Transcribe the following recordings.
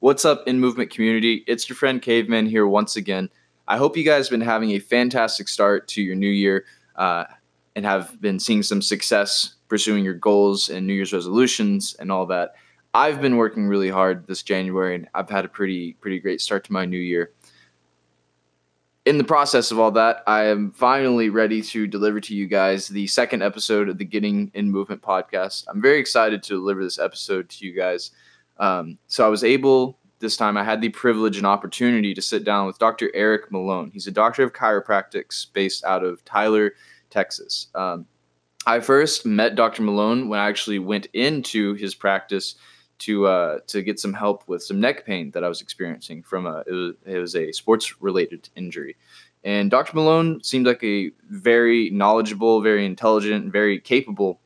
What's up in movement community? It's your friend Caveman here once again. I hope you guys have been having a fantastic start to your new year uh, and have been seeing some success pursuing your goals and New Year's resolutions and all that. I've been working really hard this January and I've had a pretty pretty great start to my new year. In the process of all that, I am finally ready to deliver to you guys the second episode of the Getting in Movement podcast. I'm very excited to deliver this episode to you guys. Um, so I was able this time, I had the privilege and opportunity to sit down with Dr. Eric Malone. He's a doctor of chiropractics based out of Tyler, Texas. Um, I first met Dr. Malone when I actually went into his practice to uh, to get some help with some neck pain that I was experiencing from a it was, it was a sports related injury. And Dr. Malone seemed like a very knowledgeable, very intelligent, very capable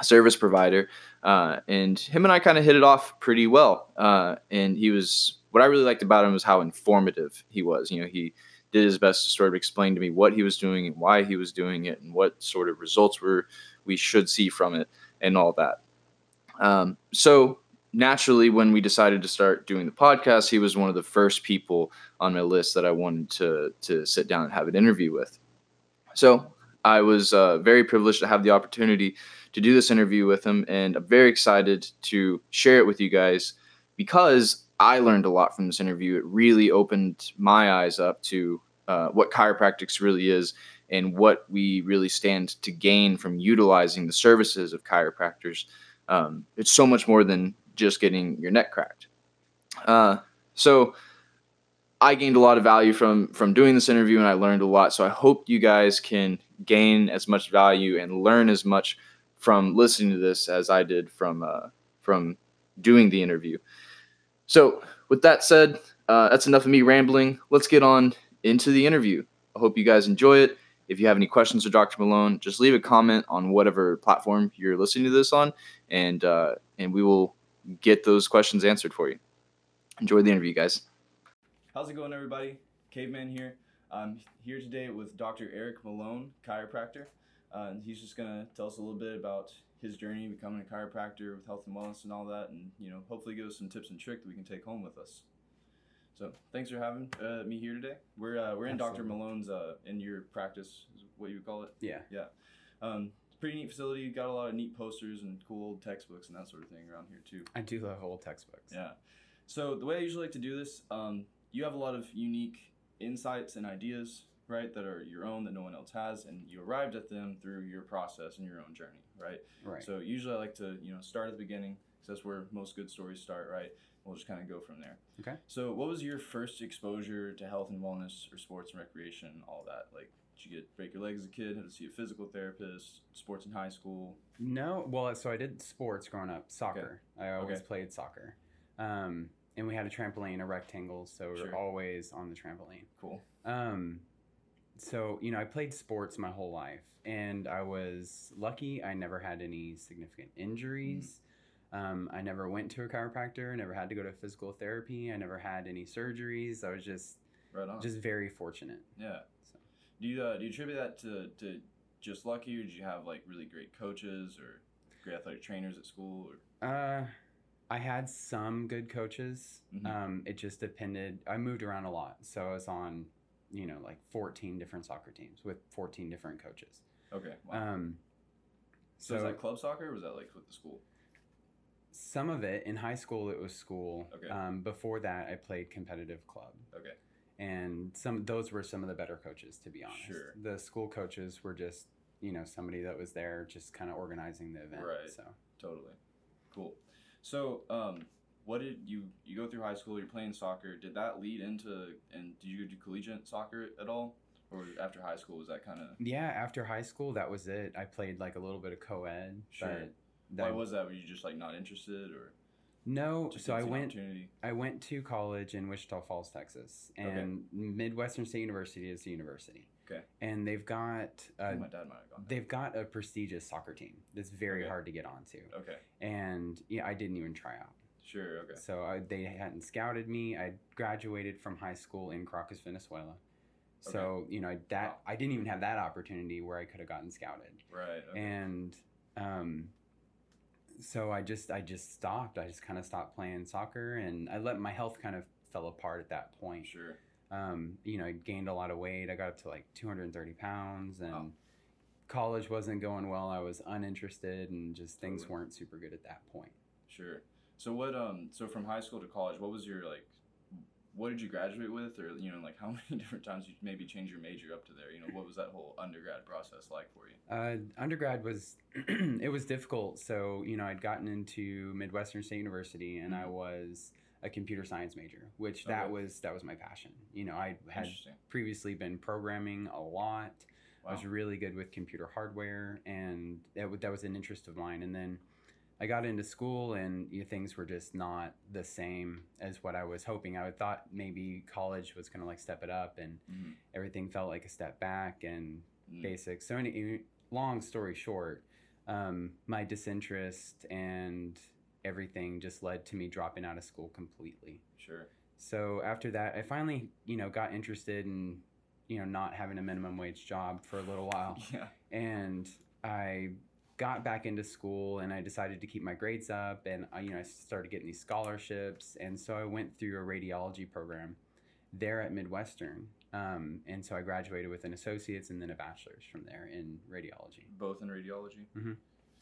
service provider. Uh, and him and I kind of hit it off pretty well. Uh, and he was what I really liked about him was how informative he was. You know, he did his best to sort of explain to me what he was doing and why he was doing it and what sort of results were we should see from it and all that. Um, so naturally, when we decided to start doing the podcast, he was one of the first people on my list that I wanted to to sit down and have an interview with. So I was uh, very privileged to have the opportunity to do this interview with him, and I'm very excited to share it with you guys because I learned a lot from this interview. It really opened my eyes up to uh, what chiropractics really is and what we really stand to gain from utilizing the services of chiropractors. Um, it's so much more than just getting your neck cracked. Uh, so I gained a lot of value from from doing this interview, and I learned a lot. So I hope you guys can gain as much value and learn as much from listening to this as I did from uh, from doing the interview. So with that said, uh, that's enough of me rambling. Let's get on into the interview. I hope you guys enjoy it. If you have any questions for Dr. Malone, just leave a comment on whatever platform you're listening to this on, and uh, and we will get those questions answered for you. Enjoy the interview, guys. How's it going, everybody? Caveman here. I'm here today with Dr. Eric Malone, chiropractor. Uh, and he's just gonna tell us a little bit about his journey becoming a chiropractor with health and wellness and all that, and you know, hopefully give us some tips and tricks that we can take home with us. So thanks for having uh, me here today. We're uh, we're in Dr. Malone's uh, in your practice, is what you would call it. Yeah. Yeah. Um, pretty neat facility. Got a lot of neat posters and cool old textbooks and that sort of thing around here too. I do love old textbooks. Yeah. So the way I usually like to do this, um, you have a lot of unique insights and ideas, right, that are your own that no one else has, and you arrived at them through your process and your own journey, right? Right. So usually I like to, you know, start at the beginning because that's where most good stories start, right? We'll just kind of go from there. Okay. So what was your first exposure to health and wellness or sports and recreation, all that? Like, did you get break your leg as a kid? Had to see a physical therapist? Sports in high school? No, well, so I did sports growing up, soccer. I always Okay. played soccer. Um, and we had a trampoline, a rectangle, so we Sure. were always on the trampoline. Cool. Um, so you know, I played sports my whole life, and I was lucky. I never had any significant injuries. Um, I never went to a chiropractor. Never had to go to physical therapy. I never had any surgeries. I was just Right on. just very fortunate. Yeah. So. Do you uh, do you attribute that to, to just lucky, or did you have like really great coaches or great athletic trainers at school? Or Uh, I had some good coaches. Mhm. Um, it just depended. I moved around a lot, so I was on, you know, like fourteen different soccer teams with fourteen different coaches. okay, wow. Um, so, so was that club soccer, or was that like with the school? some of it in high school it was school. Okay. Um, before that, I played competitive club, Okay, and some those were some of the better coaches, to be honest. Sure. The school coaches were just you know somebody that was there just kind of organizing the event. Right. So totally, cool. So, um, what did you you go through high school? You're playing soccer. Did that lead into and did you do collegiate soccer at all, or after high school was that kind of? yeah, after high school, that was it. I played like a little bit of co-ed. Sure. But Why was that? Were you just like not interested, or No, just so I went. I went to college in Wichita Falls, Texas, Okay. and Midwestern State University is the university. Okay. And they've got uh, my dad might have gone. there. they've got a prestigious soccer team that's very Okay. hard to get onto, Okay, and yeah, I didn't even try out. Sure. Okay. So I, they hadn't scouted me. I graduated from high school in Caracas, Venezuela. So you know that Wow. I didn't even have that opportunity where I could have gotten scouted. Right. Okay. and um, so I just I just stopped. I just kind of stopped playing soccer, and I let my health kind of fell apart at that point. Sure. Um, you know, I gained a lot of weight. I got up to like 230 pounds, and Wow. college wasn't going well. I was uninterested, and just things Totally. weren't super good at that point. Sure. So what? Um. So from high school to college, what was your like? What did you graduate with, or you know, like how many different times you maybe change your major up to there? You know, what was that whole undergrad process like for you? Uh, undergrad was it was difficult. So you know, I'd gotten into Midwestern State University, and I Mhm. was a computer science major, which that Okay. was that was my passion. You know, I had previously been programming a lot. wow. I was really good with computer hardware, and that, that was an interest of mine. And then I got into school, and you know, things were just not the same as what I was hoping. I would thought maybe college was going to like step it up, and Mhm. everything felt like a step back and Mm. basic. So, any, long story short, um, my disinterest and everything just led to me dropping out of school completely. Sure. So after that, I finally, you know, got interested in, you know, not having a minimum wage job for a little while. Yeah. And I got back into school and I decided to keep my grades up and I, you know, I started getting these scholarships. And so I went through a radiology program there at Midwestern. Um, and so I graduated with an associate's and then a bachelor's from there in radiology. Both in radiology. Mhm.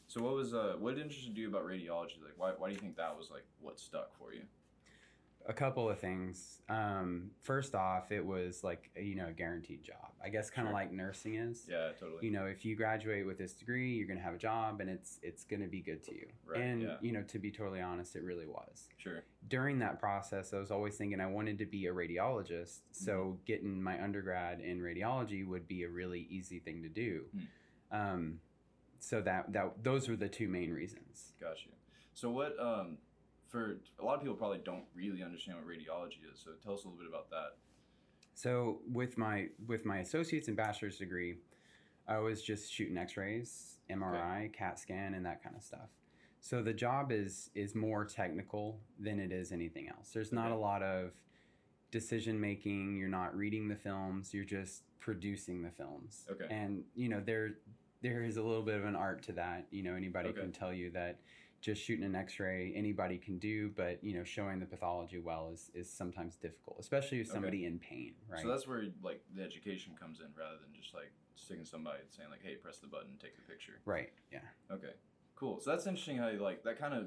So what was uh what interested you about radiology? Like why why do you think that was like what stuck for you? A couple of things. Um, first off, it was like, you know, a guaranteed job. I guess kind of Sure. like nursing is. Yeah, totally. you know if you graduate with this degree you're going to have a job and it's it's going to be good to you Right, and yeah. you know to be totally honest it really was Sure. during that process i was always thinking i wanted to be a radiologist so Mm-hmm. getting my undergrad in radiology would be a really easy thing to do Hmm. um, so that that those were the two main reasons Gotcha. So what um for a lot of people probably don't really understand what radiology is. So tell us a little bit about that. So with my with my associate's and bachelor's degree, I was just shooting X-rays, MRI, CAT scan, and that kind of stuff. So the job is is more technical than it is anything else. There's not Okay. a lot of decision making. You're not reading the films. You're just producing the films. Okay. And you know there there is a little bit of an art to that. You know anybody Okay. can tell you that just shooting an X-ray anybody can do, but you know showing the pathology well is is sometimes difficult, especially if Okay. somebody in pain. Right. So that's where like the education comes in rather than just like sticking somebody and saying like, hey, press the button, take the picture. Right. Yeah. Okay. Cool. So that's interesting how you like that kind of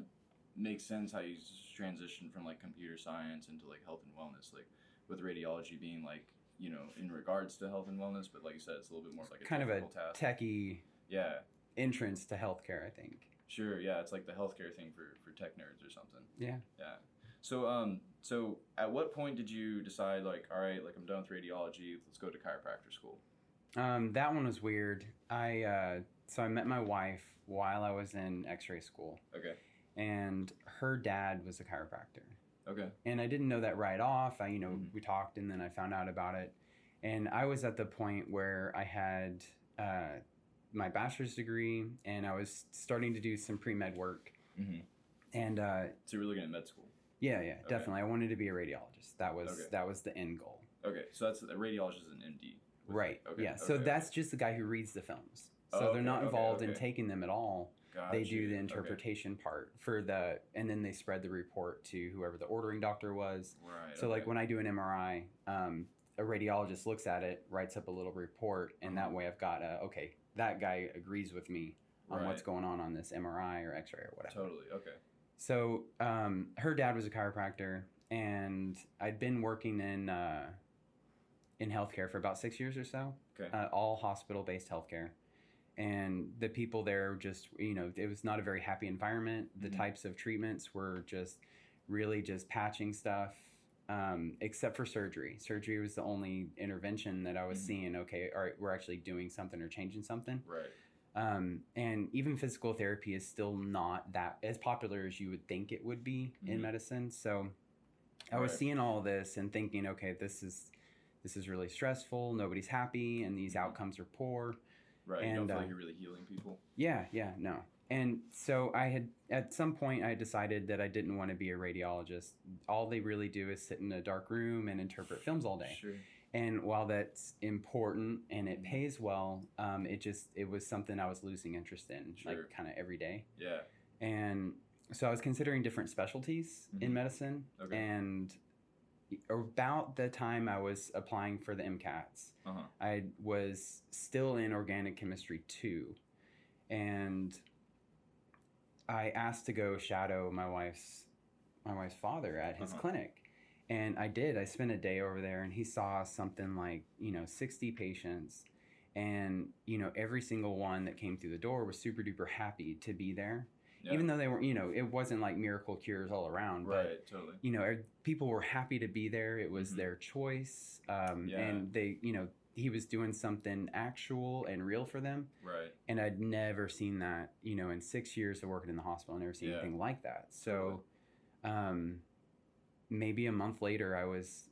makes sense how you transition from like computer science into like health and wellness, like with radiology being like you know in regards to health and wellness, but like you said, it's a little bit more like a kind of a task. techie yeah. entrance to healthcare. I think. Sure. Yeah. It's like the healthcare thing for for tech nerds or something. Yeah. Yeah. So um so at what point did you decide like all right like I'm done with radiology let's go to chiropractor school. Um, that one was weird. I uh, so I met my wife while I was in X-ray school, Okay. and her dad was a chiropractor. Okay. and I didn't know that right off. I, you know, Mhm. we talked, and then I found out about it, and I was at the point where I had uh, my bachelor's degree, and I was starting to do some pre med work, Mm-hmm. and uh, So you were looking at med school. yeah, yeah, definitely, I wanted to be a radiologist. That was Okay. that was the end goal. Okay. So that's a radiologist is an MD. Right. Okay. Yeah. So okay, that's just the guy who reads the films. So Oh, they're okay, not okay, involved in taking them at all. okay. they Got do you. the Okay. interpretation part for the, and then they spread the report to whoever the ordering doctor was. Right. So like when I do an MRI, um, a radiologist looks at it, writes up a little report, and that Uh-huh. way I've got a okay, that guy agrees with me on what's going on on this MRI or X-ray or whatever. Totally. Okay. So um, her dad was a chiropractor, and I'd been working in uh, in healthcare for about six years or so, Okay. uh, all hospital-based healthcare. And the people there just, you know, it was not a very happy environment. The Mhm. types of treatments were just really just patching stuff, um, except for surgery. Surgery was the only intervention that I was Mhm. seeing. Okay, all right, we're actually doing something or changing something. Right. Um, and even physical therapy is still not that as popular as you would think it would be in Mhm. medicine. So I was Right. seeing all this and thinking, okay, this is this is really stressful. Nobody's happy, and these Mhm. outcomes are poor. Right. you And, don't feel uh, like you're really healing people. Yeah, yeah, no. And so I had at some point I decided that I didn't want to be a radiologist. All they really do is sit in a dark room and interpret films all day. Sure. And while that's important and it Mhm. pays well, um, it just it was something I was losing interest in, Sure. like kind of every day. Yeah. And so I was considering different specialties Mhm. in medicine. Okay. And about the time I was applying for the MCATs, Uh huh. I was still in organic chemistry two, and I asked to go shadow my wife's my wife's father at his Uh-huh. clinic, and I did. I spent a day over there, and he saw something like you know sixty patients, and you know every single one that came through the door was super duper happy to be there, Yeah. even though they weren't. you know it wasn't like miracle cures all around, but right. Totally. you know, people were happy to be there. It was Mhm. their choice, um, Yeah. and they, you know, he was doing something actual and real for them. Right. And I'd never seen that, you know, in six years of working in the hospital, I never seen Yeah. anything like that. So, um, maybe a month later, I was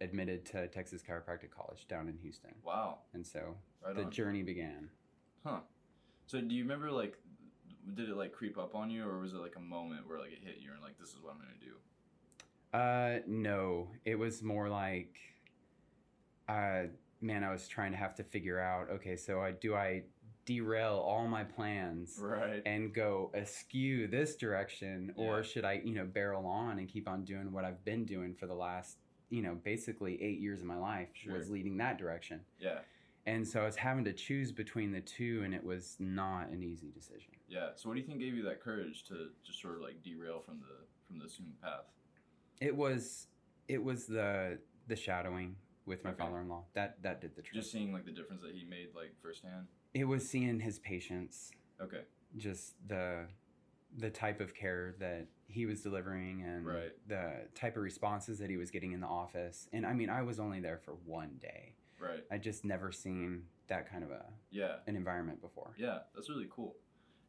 admitted to Texas Chiropractic College down in Houston, Wow. and so Right the on. journey began. Huh. So do you remember like, did it like creep up on you, or was it like a moment where like it hit you and like this is what I'm gonna do? Uh, no, it was more like, uh, man, I was trying to have to figure out, okay, so I do I derail all my plans Right. and go askew this direction, or should I, you know, barrel on and keep on doing what I've been doing for the last, you know, basically eight years of my life Sure. was leading that direction. yeah. And so I was having to choose between the two, and it was not an easy decision. Yeah. So what do you think gave you that courage to just sort of like derail from the from the assumed path? It was, it was the the shadowing with my Okay. father-in-law that that did the trick. Just seeing like the difference that he made like firsthand. it was seeing his patients Okay. just the the type of care that he was delivering and Right. the type of responses that he was getting in the office and i mean i was only there for one day Right. i just never seen that kind of a Yeah. an environment before Yeah. That's really cool.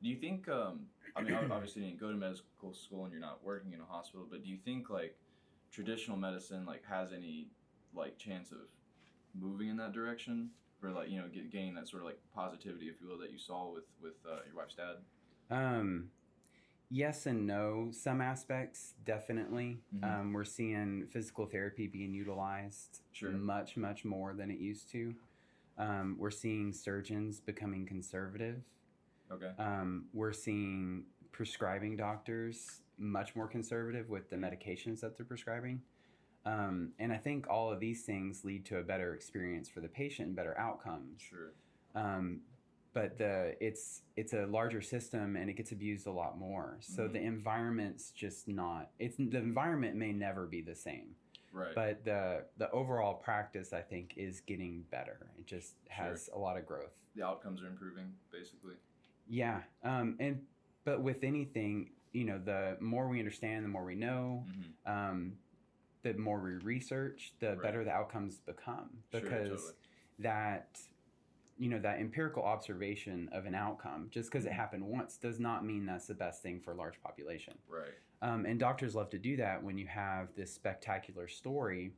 Do you think? Um, I mean, obviously, you didn't go to medical school and you're not working in a hospital, but do you think like traditional medicine like has any like chance of moving in that direction, or like you know get, gaining that sort of like positivity, if you will, that you saw with with uh, your wife's dad? um yes and no some aspects definitely Mhm. um, we're seeing physical therapy being utilized Sure. much much more than it used to um, we're seeing surgeons becoming conservative Okay. um, we're seeing prescribing doctors much more conservative with the medications that they're prescribing. Um, and I think all of these things lead to a better experience for the patient and better outcomes. Sure. Um, but the it's it's a larger system and it gets abused a lot more. So Mhm. the environment's just not. It's the environment may never be the same, Right. but the the overall practice I think is getting better. It just has a lot of growth. the outcomes are improving, basically. Yeah, um, and but with anything, you know, the more we understand, the more we know, hmm um, the more we research, the Right. better the outcomes become. Sure, Because totally. that, you know, that empirical observation of an outcome, just because it Mhm. happened once, does not mean that's the best thing for a large population. Right. Um, and doctors love to do that when you have this spectacular story.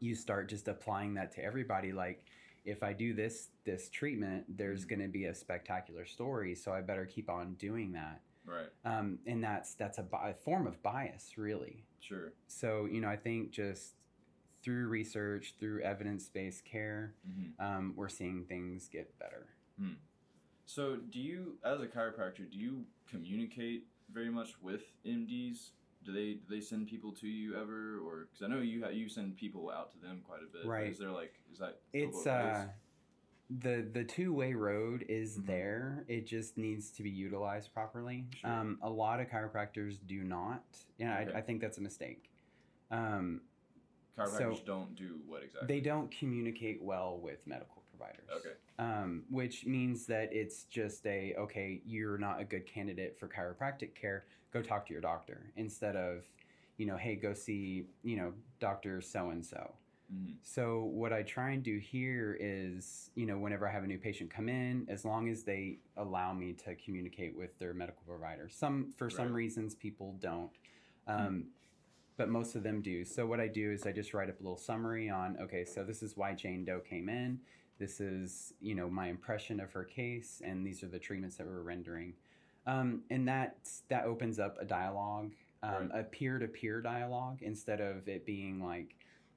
You start just applying that to everybody. Like, if I do this this treatment, there's Mhm. going to be a spectacular story, so I better keep on doing that. Right. Um, and that's that's a, bi- a form of bias, really. Sure. So you know, I think just through research, through evidence based care, hmm um, we're seeing things get better. So, do you, as a chiropractor, do you communicate very much with MDs? Do they do they send people to you ever, or because I know you ha- you send people out to them quite a bit. Right. Is there like is that? It's uh? The the two way road is Mhm. there. It just needs to be utilized properly. Sure. Um, a lot of chiropractors do not, and Okay. I, I think that's a mistake. Um, chiropractors so- don't do what exactly? they don't communicate well with medical providers. Okay. um, which means that it's just a okay you're not a good candidate for chiropractic care go talk to your doctor instead of you know hey go see you know doctor so and so hmm so what i try and do here is you know whenever i have a new patient come in as long as they allow me to communicate with their medical provider. Some for some reasons people don't um, but most of them do. So what i do is i just write up a little summary on okay so this is why jane doe came in. This is you know my impression of her case and these are the treatments that we're rendering. Um, and that that opens up a dialogue um, Right. a peer-to-peer dialogue instead of it being like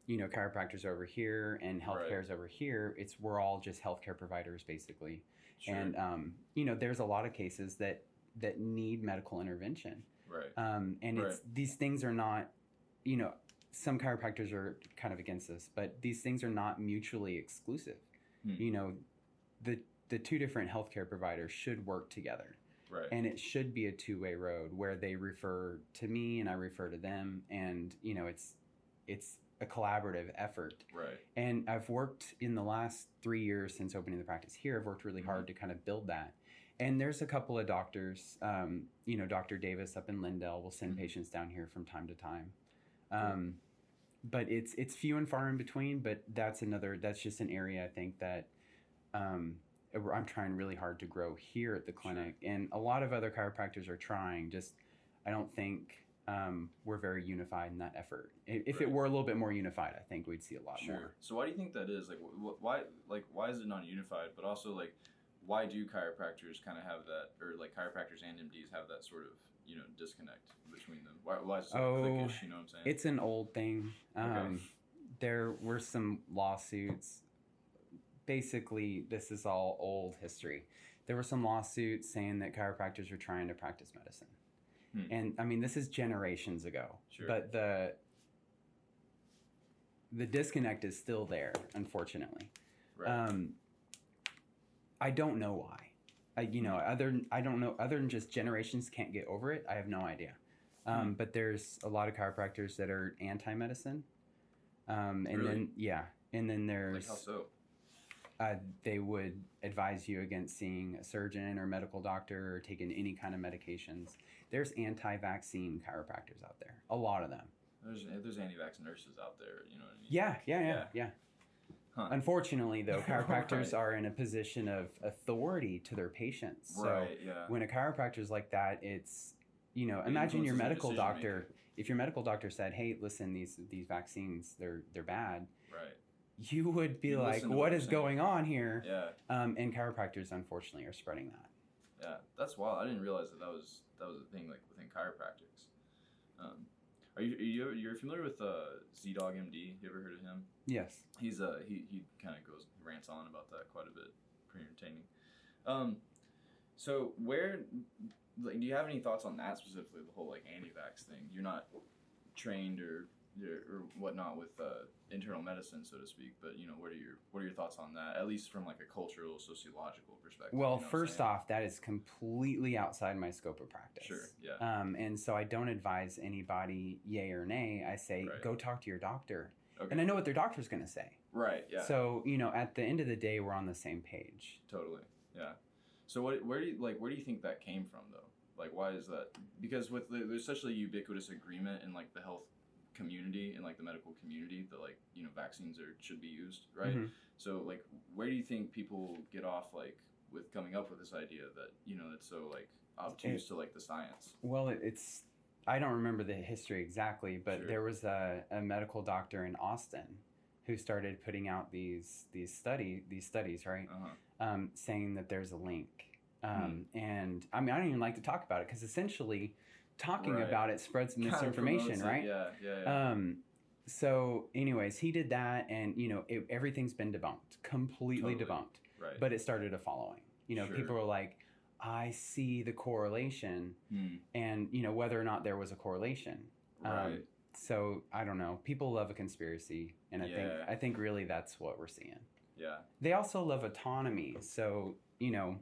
you know chiropractors over here and healthcare is over here it's we're all just healthcare providers basically Sure. and um, you know there's a lot of cases that that need medical intervention. Right. Um, and it's these things are not, you know, some chiropractors are kind of against this, but these things are not mutually exclusive. Hmm. You know, the the two different healthcare providers should work together, Right. and it should be a two way road where they refer to me and I refer to them, and you know, it's it's a collaborative effort. right. And I've worked in the last three years since opening the practice here. I've worked really Mhm. hard to kind of build that. And there's a couple of doctors, um, you know, Dr. Davis up in Lindale will send Mhm. patients down here from time to time. Um, but it's it's few and far in between. But that's another. That's just an area I think that um, I'm trying really hard to grow here at the Sure. clinic, and a lot of other chiropractors are trying. Just I don't think um, we're very unified in that effort. If it were a little bit more unified, I think we'd see a lot Sure. more. So why do you think that is? Like, wh- why, like, why is it not unified? But also, like, why do chiropractors kind of have that, or like chiropractors and MDs have that sort of, you know, disconnect between them? Why, why is it so Oh, cliquish? You know what I'm saying? It's an old thing. Um, There were some lawsuits. Basically, this is all old history. There were some lawsuits saying that chiropractors were trying to practice medicine. Hmm. And I mean, this is generations ago. Sure. But the the disconnect is still there, unfortunately. right. Um, I don't know why. I, you know, other I don't know. Other than just generations can't get over it. I have no idea. Um, Hmm. But there's a lot of chiropractors that are anti-medicine, um, and Really? then yeah, and then like, there's how so? uh, they would advise you against seeing a surgeon or medical doctor or taking any kind of medications. There's anti-vaccine chiropractors out there. A lot of them. There's there's anti-vax nurses out there. You know what I mean? Yeah, yeah, yeah, Yeah. yeah. Huh. Unfortunately, though, chiropractors Right. are in a position of authority to their patients. So right. Yeah. when a chiropractor is like that, it's you know, imagine your medical doctor. making. If your medical doctor said, "Hey, listen, these these vaccines, they're they're bad," right. you would be You'd like, "What what is saying. going on here?" Yeah. Um, and chiropractors, unfortunately, are spreading that. Yeah. That's wild. I didn't realize that that was that was a thing like within chiropractics. Um, are you are you you're familiar with uh, ZDoggMD? You ever heard of him? Yes. he's uh he, he kind of goes rants on about that quite a bit pretty entertaining um so where like do you have any thoughts on that specifically the whole like anti-vax thing you're not trained or or whatnot with uh, internal medicine so to speak but you know what are your what are your thoughts on that at least from like a cultural sociological perspective Well, you know first off, that is completely outside my scope of practice. sure yeah Um, and so I don't advise anybody yay or nay. I say Right. go talk to your doctor, okay and I know what their doctor's going to say. right yeah So you know, at the end of the day, we're on the same page. Totally. Yeah. So what? Where do you like? Where do you think that came from, though? Like, why is that? Because with the, there's such a ubiquitous agreement in like the health community and like the medical community that like you know vaccines are should be used, right? Mhm. So like, where do you think people get off like with coming up with this idea that you know it's so like obtuse to like the science? Well, it, it's I don't remember the history exactly, but Sure. there was a, a medical doctor in Austin who started putting out these these study these studies, right? Uh huh. Um, saying that there's a link. Hmm. Um, And I mean, I don't even like to talk about it because essentially, talking Right. about it spreads misinformation, right? Yeah. Yeah. Yeah. Um, so, anyways, he did that, and you know, it, everything's been debunked, completely Totally. debunked. right. But it started a following. You know, Sure. people were like, "I see the correlation," Hmm. and you know whether or not there was a correlation. Right. Um, so I don't know. People love a conspiracy, and I Yeah. think I think really that's what we're seeing. yeah. They also love autonomy. So you know,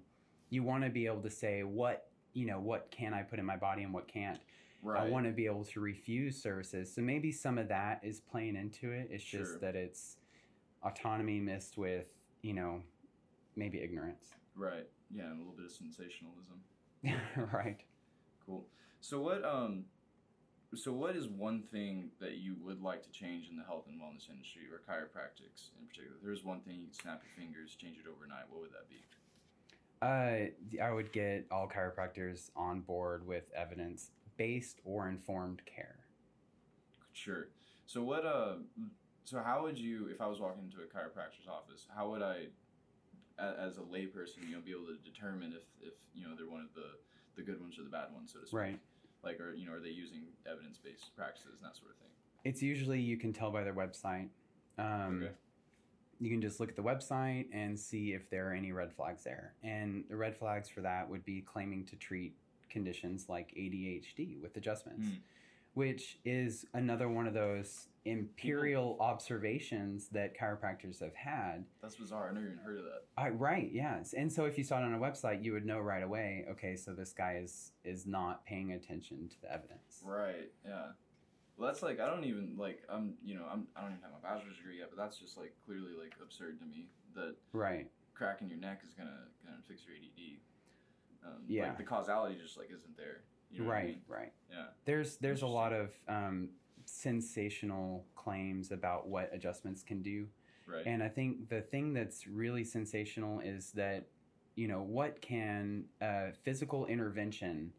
you want to be able to say what you know what can I put in my body and what can't. Right. I want to be able to refuse services. So maybe some of that is playing into it. It's Sure. just that it's autonomy mixed with, you know, maybe ignorance. Right. Yeah, and a little bit of sensationalism. right. Cool. So what um so what is one thing that you would like to change in the health and wellness industry or chiropractics in particular? If there's one thing you could snap your fingers, change it overnight, what would that be? Uh, I would get all chiropractors on board with evidence based or informed care. Sure. So what uh so how would you if I was walking into a chiropractor's office, how would I, as a layperson, you know, be able to determine if, if you know they're one of the, the good ones or the bad ones, so to speak. Right. Like or you know, are they using evidence based practices and that sort of thing? It's usually you can tell by their website. Um, Okay. You can just look at the website and see if there are any red flags there. And the red flags for that would be claiming to treat conditions like ADHD with adjustments, Mm. which is another one of those empirical observations that chiropractors have had. That's bizarre. I never even heard of that. I, right, yes. And so if you saw it on a website, you would know right away, okay, so this guy is is not paying attention to the evidence. Right. Yeah. Well, that's like I don't even like I'm you know I'm I don't even have my bachelor's degree yet, but that's just like clearly like absurd to me that Right. cracking your neck is gonna gonna fix your ADD. Um, Yeah. Like the causality just like isn't there. You know what I right, mean? right. Yeah. There's there's a lot of um, sensational claims about what adjustments can do. Right. And I think the thing that's really sensational is that, you know, what can uh, physical intervention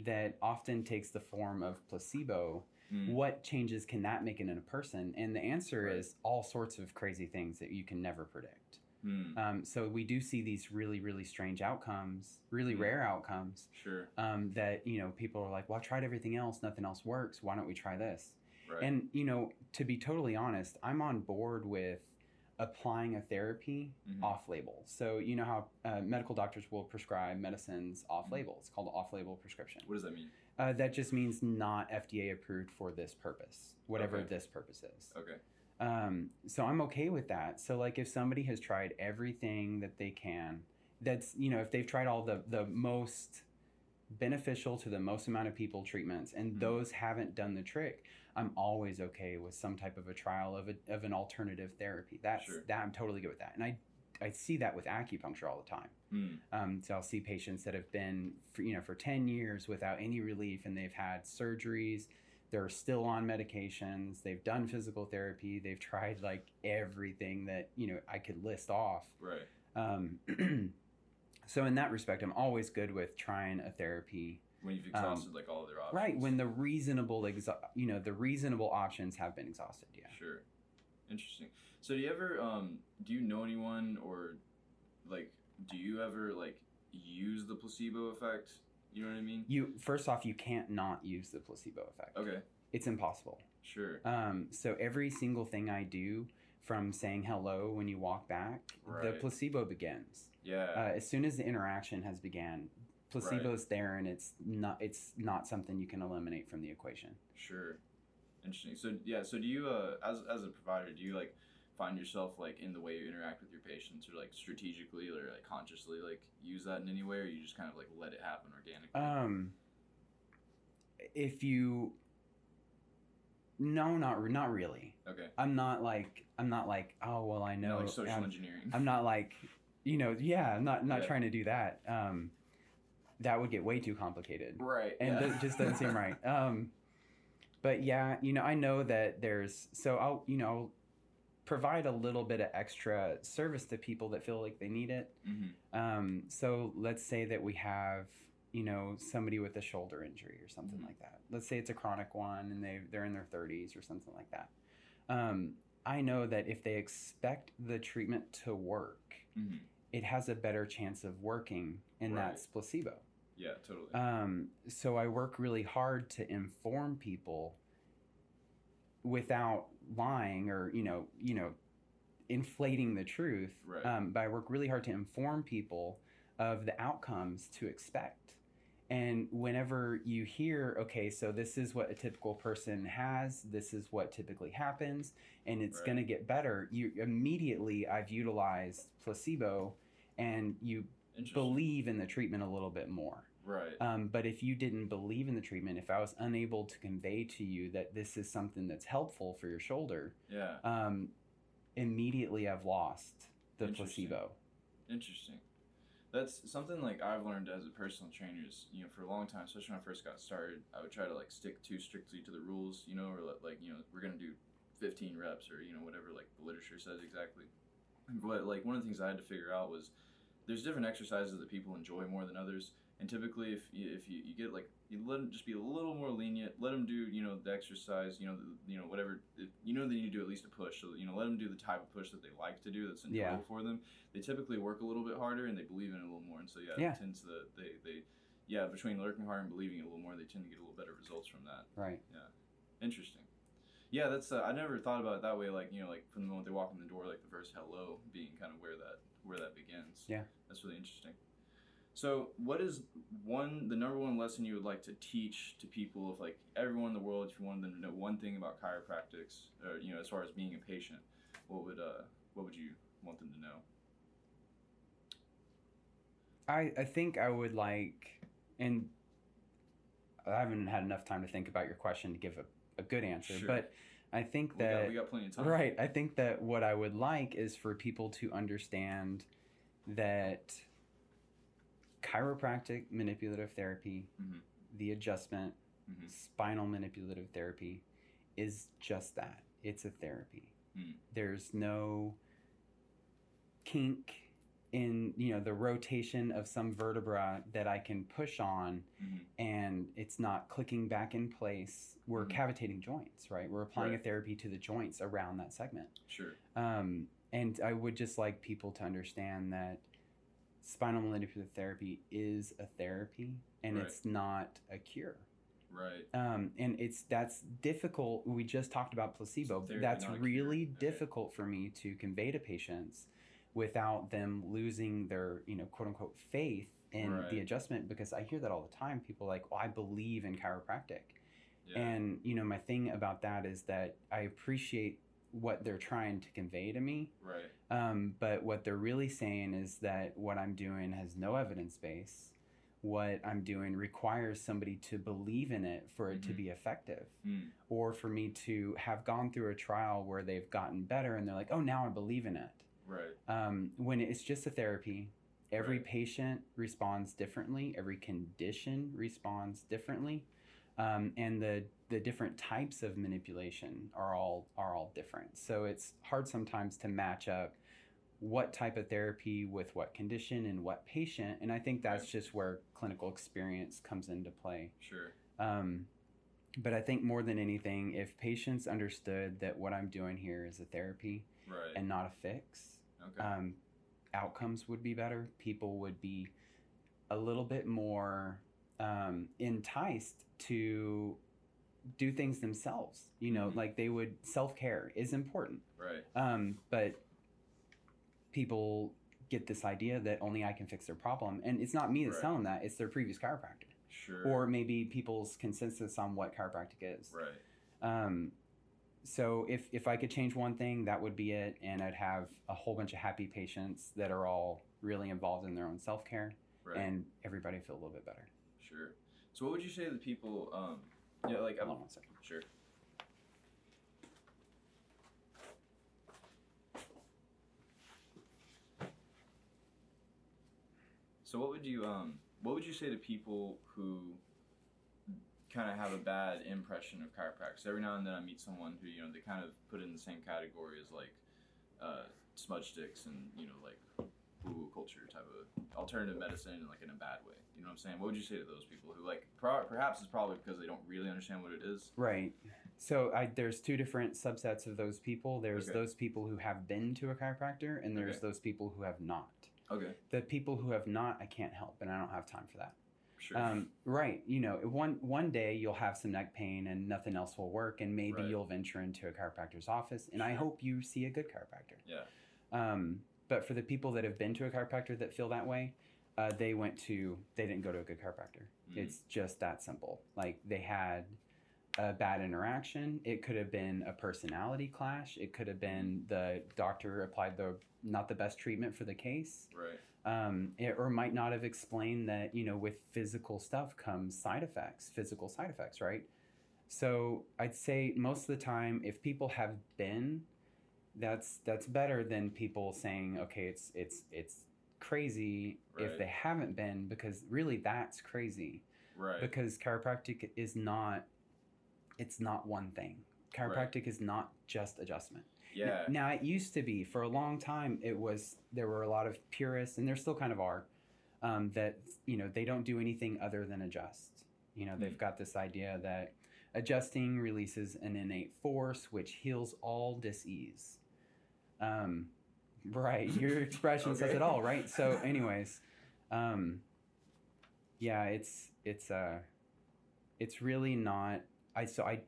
that often takes the form of placebo, Mm. what changes can that make in a person? And the answer Right. is all sorts of crazy things that you can never predict. Mm. Um, so we do see these really, really strange outcomes, really Mm. rare outcomes Sure. um, that, you know, people are like, well, I tried everything else, nothing else works. Why don't we try this? Right. And you know, to be totally honest, I'm on board with applying a therapy Mhm. off label. So you know how uh, medical doctors will prescribe medicines off label. It's called off label prescription. what does that mean? Uh, that just means not FDA approved for this purpose, whatever Okay. this purpose is. Okay. Um, so I'm okay with that. So like if somebody has tried everything that they can, that's you know if they've tried all the the most beneficial to the most amount of people treatments and Mhm. those haven't done the trick, I'm always okay with some type of a trial of a, of an alternative therapy. That's Sure. that I'm totally good with that. And I I see that with acupuncture all the time. Mm. Um, so I'll see patients that have been, for, you know, for 10 years without any relief and they've had surgeries. They're still on medications. They've done physical therapy. They've tried like everything that, you know, I could list off. Right. Um, so in that respect, I'm always good with trying a therapy. When you've exhausted like all of their options. Um, Right. When the reasonable, exo- you know, the reasonable options have been exhausted. Yeah. Sure. Interesting. So do you ever um do you know anyone or like do you ever like use the placebo effect? You know what I mean? You, first off, you can't not use the placebo effect. Okay. It's impossible. Sure. Um, so every single thing I do, from saying hello when you walk back, the placebo begins. Yeah. Uh, as soon as the interaction has began, placebo's there, and it's not it's not something you can eliminate from the equation. Sure. Interesting. So yeah, so do you uh as as a provider, do you like find yourself like in the way you interact with your patients or like strategically or like consciously like use that in any way or you just kind of like let it happen organically? Um, if you no, not not really. okay. I'm not like I'm not like oh well I know No, like social I'm- engineering. I'm not like, you know, yeah, I'm not not Yeah. trying to do that. Um, that would get way too complicated, right. and yeah. that just doesn't seem right. Um, but yeah, you know, I know that there's so I'll you know provide a little bit of extra service to people that feel like they need it. Mhm. Um, so let's say that we have you know somebody with a shoulder injury or something Mhm. like that. Let's say it's a chronic one and they they're in their 30s or something like that. Um, I know that if they expect the treatment to work, Mhm. it has a better chance of working, and Right. that's placebo. Yeah, totally. Um, so I work really hard to inform people without lying or you know you know inflating the truth. Right. Um, but I work really hard to inform people of the outcomes to expect. And whenever you hear, okay, so this is what a typical person has, this is what typically happens, and it's Right. going to get better, you immediately I've utilized placebo and you. Believe in the treatment a little bit more. Right. Um, but if you didn't believe in the treatment, if I was unable to convey to you that this is something that's helpful for your shoulder, yeah. um, immediately I've lost the Interesting. placebo. Interesting. That's something like I've learned as a personal trainer is, you know, for a long time, especially when I first got started, I would try to like stick too strictly to the rules, you know, or li- like, you know, we're going to do 15 reps or, you know, whatever like the literature says exactly. But like one of the things I had to figure out was there's different exercises that people enjoy more than others. And typically, if you, if you, you get like you let them just be a little more lenient, let them do you know the exercise, you know the, you know whatever you know they need to do at least a push. So you know let them do the type of push that they like to do that's enjoyable Yeah. for them. They typically work a little bit harder and they believe in it a little more. And so yeah, Yeah. it tends to they they yeah between working hard and believing it a little more, they tend to get a little better results from that. Right. Yeah. Interesting. Yeah, that's uh, I never thought about it that way. Like you know, like from the moment they walk in the door, like the first hello being kind of where that where that begins. Yeah. that's really interesting. So, what is one the number one lesson you would like to teach to people if like everyone in the world, if you wanted them to know one thing about chiropractics, or you know, as far as being a patient, what would uh what would you want them to know? I, I think I would like, and I haven't had enough time to think about your question to give a, a good answer, Sure. but I think We that got, we got plenty of time. Right. I think that what I would like is for people to understand that chiropractic manipulative therapy, Mhm. the adjustment, Mhm. spinal manipulative therapy is just that. It's a therapy. Mm. There's no kink in, you know, the rotation of some vertebra that I can push on Mhm. and it's not clicking back in place. We're Mhm. cavitating joints, right? We're applying Right. a therapy to the joints around that segment. Sure. Um, and I would just like people to understand that spinal manipulative therapy is a therapy and Right. it's not a cure. Right. Um, and it's that's difficult. We just talked about placebo. That's really cure. Okay. difficult for me to convey to patients without them losing their, you know, quote unquote faith in Right. the adjustment because I hear that all the time. People like, well, I believe in chiropractic. Yeah. And, you know, my thing about that is that I appreciate what they're trying to convey to me. right. Um, but what they're really saying is that what I'm doing has no evidence base. What I'm doing requires somebody to believe in it for it to Mhm. be effective, Mm. or for me to have gone through a trial where they've gotten better and they're like, oh, now I believe in it. Right. Um, when it's just a therapy, every Right. patient responds differently, every condition responds differently. Um, and the the different types of manipulation are all are all different. So it's hard sometimes to match up what type of therapy with what condition and what patient. And I think that's Right. just where clinical experience comes into play. Sure. Um, but I think more than anything, if patients understood that what I'm doing here is a therapy Right. and not a fix, okay. um, outcomes would be better. People would be a little bit more um, enticed to do things themselves. You know, Mhm. like they would self care is important, right. um, but people get this idea that only I can fix their problem, and it's not me that's Right. telling them that; it's their previous chiropractor, Sure. or maybe people's consensus on what chiropractic is. right. Um, so if if I could change one thing, that would be it, and I'd have a whole bunch of happy patients that are all really involved in their own self care, Right. and everybody feel a little bit better. Sure. So, what would you say to the people? Um, yeah, like Hold I'm on one second. sure. So, what would you um, what would you say to people who kind of have a bad impression of chiropractors. Every now and then, I meet someone who you know they kind of put it in the same category as like uh, smudge sticks and you know like woo culture type of alternative medicine and like in a bad way. You know what I'm saying? What would you say to those people who like pro- perhaps it's probably because they don't really understand what it is? Right. So I, there's two different subsets of those people. There's Okay. those people who have been to a chiropractor, and there's Okay. those people who have not. Okay, The people who have not, I can't help, and I don't have time for that. Sure. Um, right. You know, one one day you'll have some neck pain and nothing else will work, and maybe Right. you'll venture into a chiropractor's office, and I hope you see a good chiropractor. yeah. Um, but for the people that have been to a chiropractor that feel that way, uh, they went to they didn't go to a good chiropractor. Mm. It's just that simple. Like they had a bad interaction. It could have been a personality clash. It could have been the doctor applied the not the best treatment for the case. Right. Um, it, or might not have explained that you know with physical stuff comes side effects, physical side effects, right? So I'd say most of the time, if people have been, that's that's better than people saying, okay, it's it's it's crazy if they haven't been, because really that's crazy. Right. because chiropractic is not it's not one thing. Chiropractic is not just adjustment yeah. now it used to be for a long time it was there were a lot of purists and there still kind of are um, that you know they don't do anything other than adjust you know they've Mm. got this idea that adjusting releases an innate force which heals all disease um, right your expression says it all right so anyways um, yeah it's it's uh it's really not i so i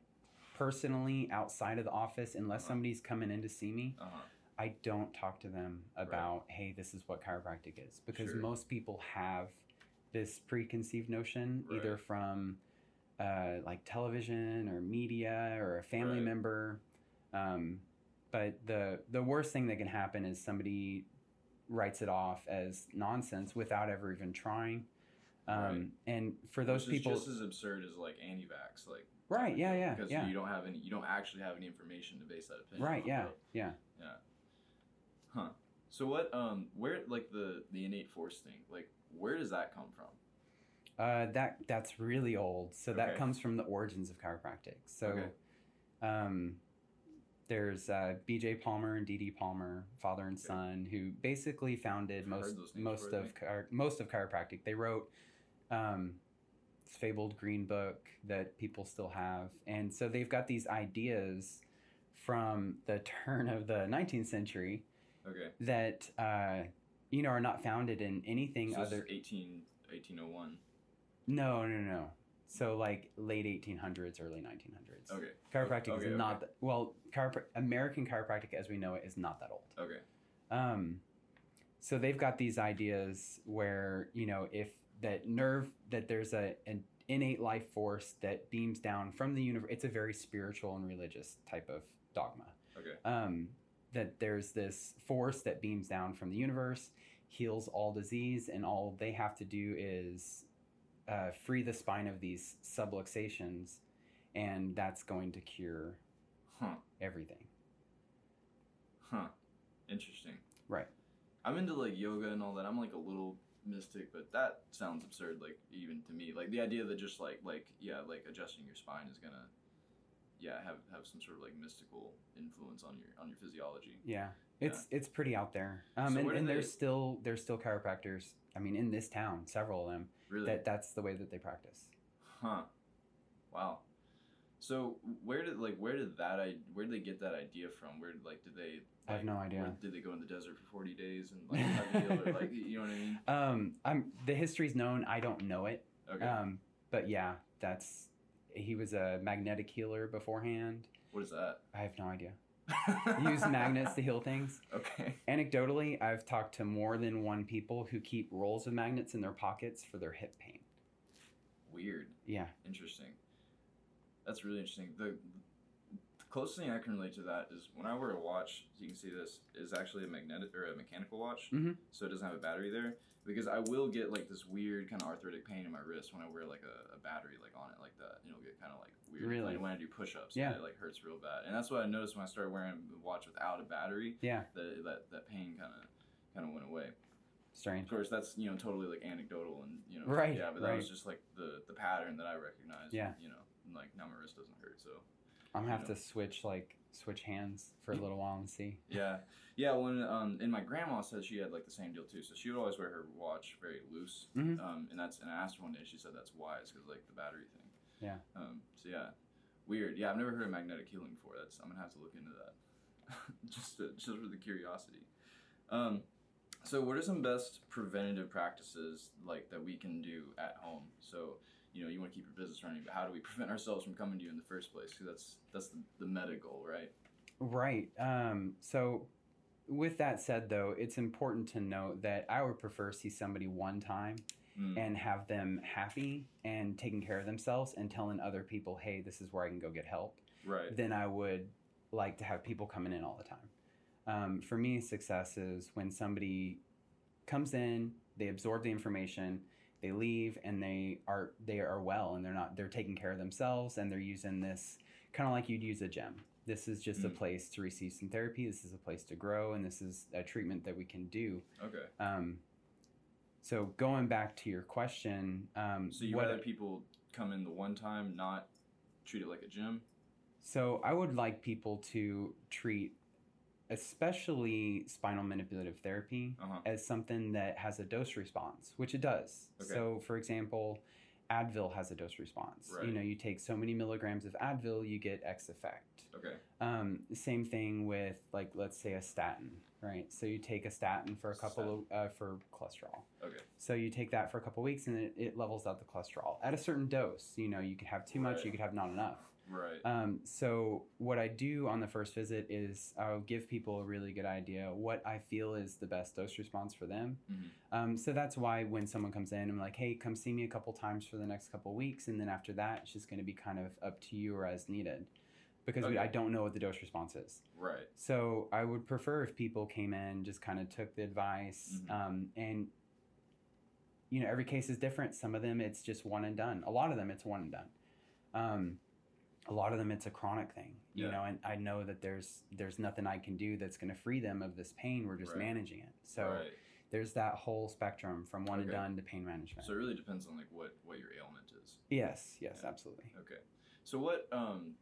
personally outside of the office unless Uh-huh. somebody's coming in to see me Uh huh. i don't talk to them about hey this is what chiropractic is because Sure. most people have this preconceived notion, Right. either from uh, like television or media or a family Right. member. Um, but the the worst thing that can happen is somebody writes it off as nonsense without ever even trying. Um, Right. And for those Which people, just as absurd as like anti-vax, like Right, yeah, yeah, because yeah. you don't have any, you don't actually have any information to base that opinion. right? Yeah, bro. yeah. Huh. So what? Um, where like the the innate force thing? Like, where does that come from? Uh, that that's really old. So that comes from the origins of chiropractic. So, Okay. um, there's uh, B.J. Palmer and D.D. Palmer, father and Okay. son, who basically founded I've most most of most of chiropractic. They wrote um, fabled green book that people still have, and so they've got these ideas from the turn of the 19th century Okay. that uh, you know are not founded in anything So other. other 18, 1801. No, no, no. So like late 1800s, early 1900s. Okay. Chiropractic Okay, is okay. not that, well. Chiropr- American chiropractic, as we know it, is not that old. Okay. Um, so they've got these ideas where you know if that nerve that there's a an innate life force that beams down from the universe. It's a very spiritual and religious type of dogma. Okay. Um, that there's this force that beams down from the universe, heals all disease, and all they have to do is uh, free the spine of these subluxations, and that's going to cure Huh. everything. Huh. Interesting. Right. I'm into like yoga and all that. I'm like a little mystic, but that sounds absurd. Like even to me, like the idea that just like like yeah, like adjusting your spine is gonna yeah have have some sort of like mystical influence on your on your physiology. Yeah, it's it's pretty out there. Um, So and, and they- there's still there's still chiropractors. I mean, in this town, several of them Really? that that's the way that they practice. Huh. Wow. So where did like where did that I where did they get that idea from? Where like did they? Like, I have no idea. where- did they go in the desert for forty days and like have a deal or like you know what I mean? Um, I'm the history's known. I don't know it. Okay. Um, but yeah, that's he was a magnetic healer beforehand. what is that? I have no idea. Use magnets to heal things. Okay. Anecdotally, I've talked to more than one people who keep rolls of magnets in their pockets for their hip pain. Weird. Yeah. Interesting. That's really interesting. The, the closest thing I can relate to that is when I wear a watch. You can see this is actually a magnetic or a mechanical watch, Mhm. so it doesn't have a battery there. Because I will get like this weird kind of arthritic pain in my wrist when I wear like a, a battery like on it like that. It'll get kind of like weird. Really? Like when I do push-ups. Yeah. It like hurts real bad, and that's what I noticed when I started wearing a watch without a battery. Yeah. That that, that pain kind of kind of went away. Strange. Of course, that's you know totally like anecdotal and you know Right, yeah, but that was just like the the pattern that I recognized. Yeah. you know, like now my wrist doesn't hurt. So I'm gonna have know. to switch like switch hands for a little while and see. yeah, yeah. When um, and my grandma said she had like the same deal too. So she would always wear her watch very loose. Mhm. Um, and that's and I asked her one day. She said that's wise because like the battery thing. Yeah. Um. So yeah, weird. Yeah, I've never heard of magnetic healing before. That's I'm gonna have to look into that. just to, just for the curiosity. Um. So, what are some best preventative practices like that we can do at home? So, you know, you want to keep your business running, but how do we prevent ourselves from coming to you in the first place? Because that's that's the, the meta goal, right? Right. Um, so, with that said, though, it's important to note that I would prefer see somebody one time Mm. and have them happy and taking care of themselves and telling other people, hey, this is where I can go get help. Right. Then I would like to have people coming in all the time. Um, for me, success is when somebody comes in, they absorb the information, they leave, and they are they are well, and they're not they're taking care of themselves, and they're using this kind of like you'd use a gym. This is just a Mm. place to receive some therapy. This is a place to grow, and this is a treatment that we can do. Okay. Um, so going back to your question, um, So you rather people come in the one time, not treat it like a gym? So I would like people to treat, especially spinal manipulative therapy, Uh huh. as something that has a dose response, which it does. Okay. So, for example, Advil has a dose response. Right. You know, you take so many milligrams of Advil, you get X effect. Okay. Um, same thing with like let's say a statin, right? So you take a statin for a couple of uh, for cholesterol. Okay. So you take that for a couple weeks and it, it levels out the cholesterol at a certain dose. You know, you could have too much, Right. you could have not enough. Right. Um, so what I do on the first visit is I'll give people a really good idea what I feel is the best dose response for them. Mhm. Um, so that's why when someone comes in, I'm like, hey, come see me a couple times for the next couple weeks, and then after that, it's just going to be kind of up to you or as needed, because we, I don't know what the dose response is. right. So I would prefer if people came in, just kind of took the advice, Mhm. um, and you know, every case is different. Some of them it's just one and done. A lot of them it's one and done. Um, a lot of them it's a chronic thing, you Yeah. know, and I know that there's there's nothing I can do that's going to free them of this pain. We're just Right. managing it. So right. there's that whole spectrum from one and done to pain management. So it really depends on like what what your ailment is. yes, yes, Yeah. absolutely. Okay. So what um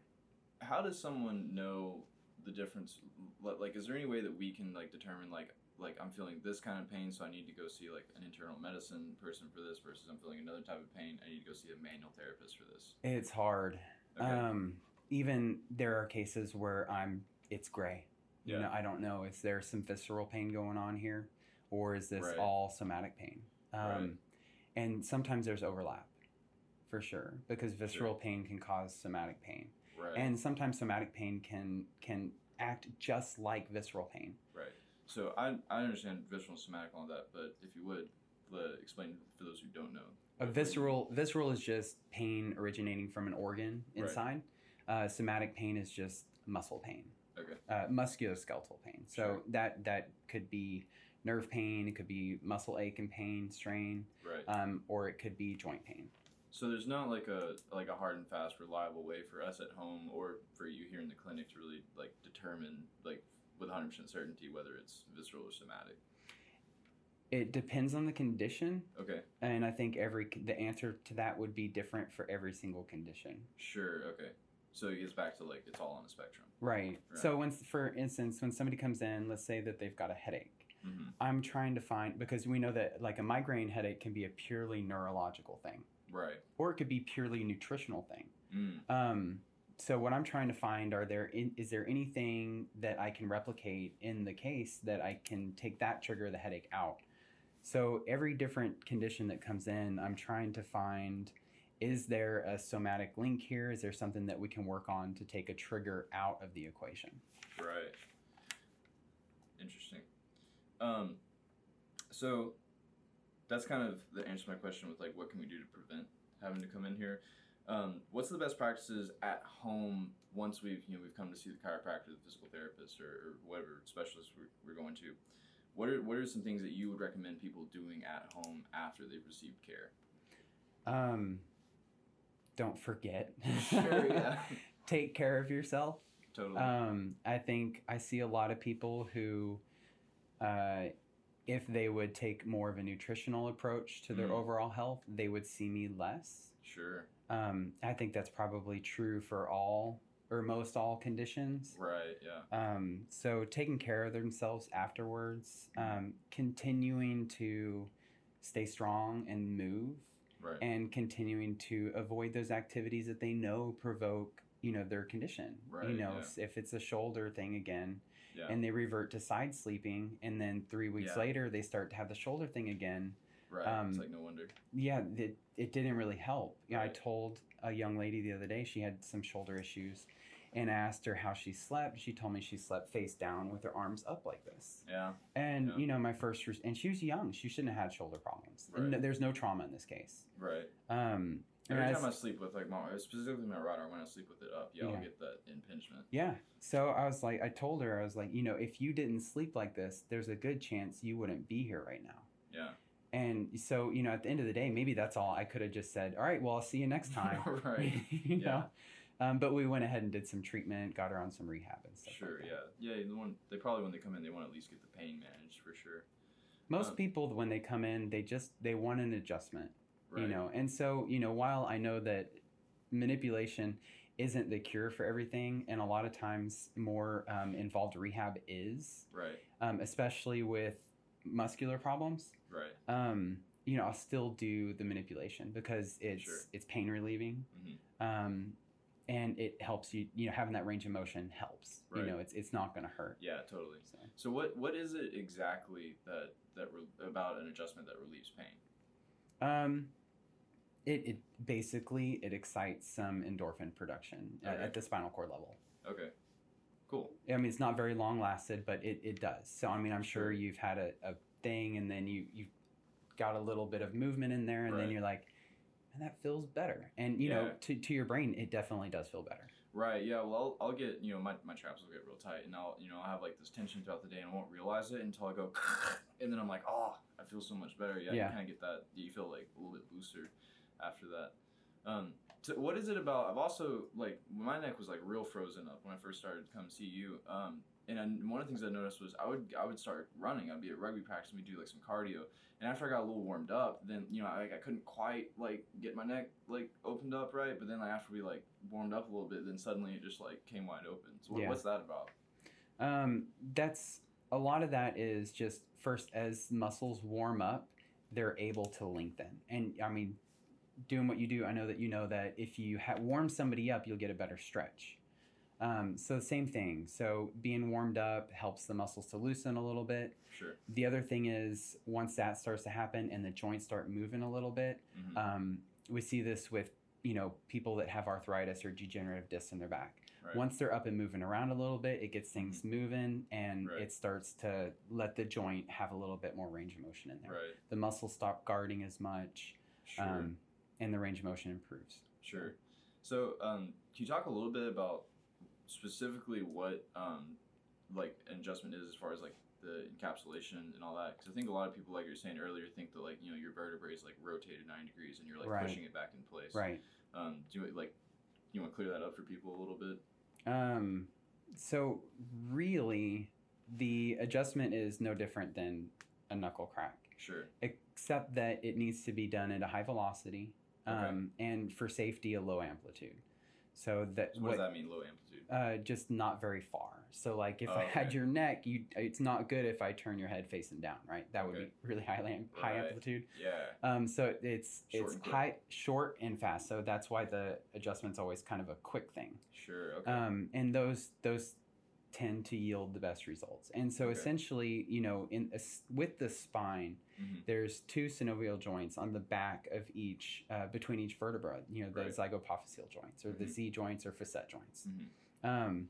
how does someone know the difference like is there any way that we can like determine like like I'm feeling this kind of pain so I need to go see like an internal medicine person for this versus I'm feeling another type of pain I need to go see a manual therapist for this. It's hard. Okay. Um, even there are cases where I'm it's gray. You Yeah. know, I don't know. Is there some visceral pain going on here, or is this Right. all somatic pain? Um, Right. And sometimes there's overlap, for sure, because visceral pain can cause somatic pain, right. and sometimes somatic pain can can act just like visceral pain. right. So I I understand visceral and somatic and all that, but if you would explain for those who don't know. A visceral visceral is just pain originating from an organ Right. inside. Uh, somatic pain is just muscle pain. Okay. uh, musculoskeletal pain. So Sure. that that could be nerve pain, it could be muscle ache and pain, strain, Right. um, or it could be joint pain. So there's not like a like a hard and fast reliable way for us at home or for you here in the clinic to really like determine like with 100% certainty whether it's visceral or somatic. It depends on the condition, Okay. and I think every the answer to that would be different for every single condition. Sure. Okay. So it gets back to like it's all on the spectrum. Right. Right. So when, for instance, when somebody comes in, let's say that they've got a headache. Mm-hmm. I'm trying to find because we know that like a migraine headache can be a purely neurological thing, Right. or it could be purely nutritional thing. Mm. Um, so what I'm trying to find are there in, is there anything that I can replicate in the case that I can take that trigger the headache out. So every different condition that comes in, I'm trying to find is there a somatic link here? Is there something that we can work on to take a trigger out of the equation? Right. Interesting. Um, so that's kind of the answer to my question with like what can we do to prevent having to come in here. Um, what's the best practices at home once we've you know we've come to see the chiropractor, the physical therapist, or, or whatever specialist we're, we're going to? What are what are some things that you would recommend people doing at home after they've received care? Um, don't forget. Sure, yeah. Take care of yourself. Totally. Um, I think I see a lot of people who, uh, if they would take more of a nutritional approach to their Mm. overall health, they would see me less. sure. Um, I think that's probably true for all or most all conditions. Right. Yeah. Um, so taking care of themselves afterwards, um, continuing to stay strong and move, Right. and continuing to avoid those activities that they know provoke you know their condition Right, you know yeah. if it's a shoulder thing again yeah. and they revert to side sleeping and then three weeks Yeah. later they start to have the shoulder thing again right. um, it's like no wonder. yeah it, it didn't really help yeah i Right. told a young lady the other day she had some shoulder issues and asked her how she slept she told me she slept face down with her arms up like this Yeah. and Yeah. you know my first res- and she was young she shouldn't have had shoulder problems And Right. there's no trauma in this case Right. um and Every time I sleep with like my specifically my arm, when I sleep with it up, yeah, I'll Yeah. get that impingement. Yeah. So I was like, I told her, I was like, you know, if you didn't sleep like this, there's a good chance you wouldn't be here right now. Yeah. And so, you know, at the end of the day, maybe that's all. I could have just said, all right, well, I'll see you next time. right. you Yeah. know? Um, but we went ahead and did some treatment, got her on some rehab and stuff. Sure. like. Yeah. Yeah. The one they probably when they come in, they want to at least get the pain managed for sure. Most Um, people, when they come in, they just they want an adjustment, Right. you know. And so, you know, while I know that manipulation isn't the cure for everything, and a lot of times more um, involved rehab is, Right. um, especially with muscular problems. Right. Um, you know, I'll still do the manipulation because it's Sure. it's pain relieving, Mhm. um, and it helps you. You know, having that range of motion helps. Right. You know, it's it's not going to hurt. Yeah. Totally. So, So what what is it exactly that that re- about an adjustment that relieves pain? um, It, it basically it excites some endorphin production at, at the spinal cord level. Okay. Cool. I mean, it's not very long lasted, but it, it does. So I mean, I'm sure you've had a, a thing, and then you you got a little bit of movement in there, and then you're like, and that feels better. And you know, to to your brain, it definitely does feel better. Right. Yeah. Well, I'll, I'll get you know my, my traps will get real tight, and I'll you know I'll have like this tension throughout the day, and I won't realize it until I go, and then I'm like, oh, I feel so much better. Yeah. Yeah. You kind of get that. You feel like a little bit looser after that. Um, so what is it about? I've also like my neck was like real frozen up when I first started to come see you. Um, and I, one of the things I noticed was I would I would start running. I'd be at rugby practice and we'd do like some cardio. And after I got a little warmed up, then you know I, I couldn't quite like get my neck like opened up right. But then like, after we like warmed up a little bit, then suddenly it just like came wide open. So what, Yeah. what's that about? Um, that's a lot of that is just first as muscles warm up, they're able to lengthen. And I mean, doing what you do, I know that you know that if you ha- warm somebody up, you'll get a better stretch. Um, so same thing. So being warmed up helps the muscles to loosen a little bit. Sure. The other thing is once that starts to happen and the joints start moving a little bit, hmm um, we see this with you know people that have arthritis or degenerative discs in their back right. once they're up and moving around a little bit it gets things moving and Right. it starts to let the joint have a little bit more range of motion in there right. the muscles stop guarding as much Sure. um, and the range of motion improves Sure. So, um, can you talk a little bit about specifically what um, like an adjustment is as far as like the encapsulation and all that? Because I think a lot of people, like you were saying earlier, think that like you know your vertebrae is like rotated nine degrees and you're like Right. pushing it back in place. right Um, do you like you want to clear that up for people a little bit? um, so really the adjustment is no different than a knuckle crack Sure. except that it needs to be done at a high velocity Okay. um, and for safety a low amplitude so that So what, does that mean? Low amplitude. uh, just not very far. So like if Oh, I had your neck, you it's not good if I turn your head facing down, right? That would be really high lam- high Right. amplitude. Yeah. Um, so it's Short it's high, short and fast. So that's why the adjustment's always kind of a quick thing. Sure. Okay. Um, and those those tend to yield the best results. And so Okay. essentially, you know, in with the spine, Mhm. there's two synovial joints on the back of each uh, between each vertebra. You know, the Right. zygapophyseal joints or the Mhm. Z joints or facet joints. Mhm. Um,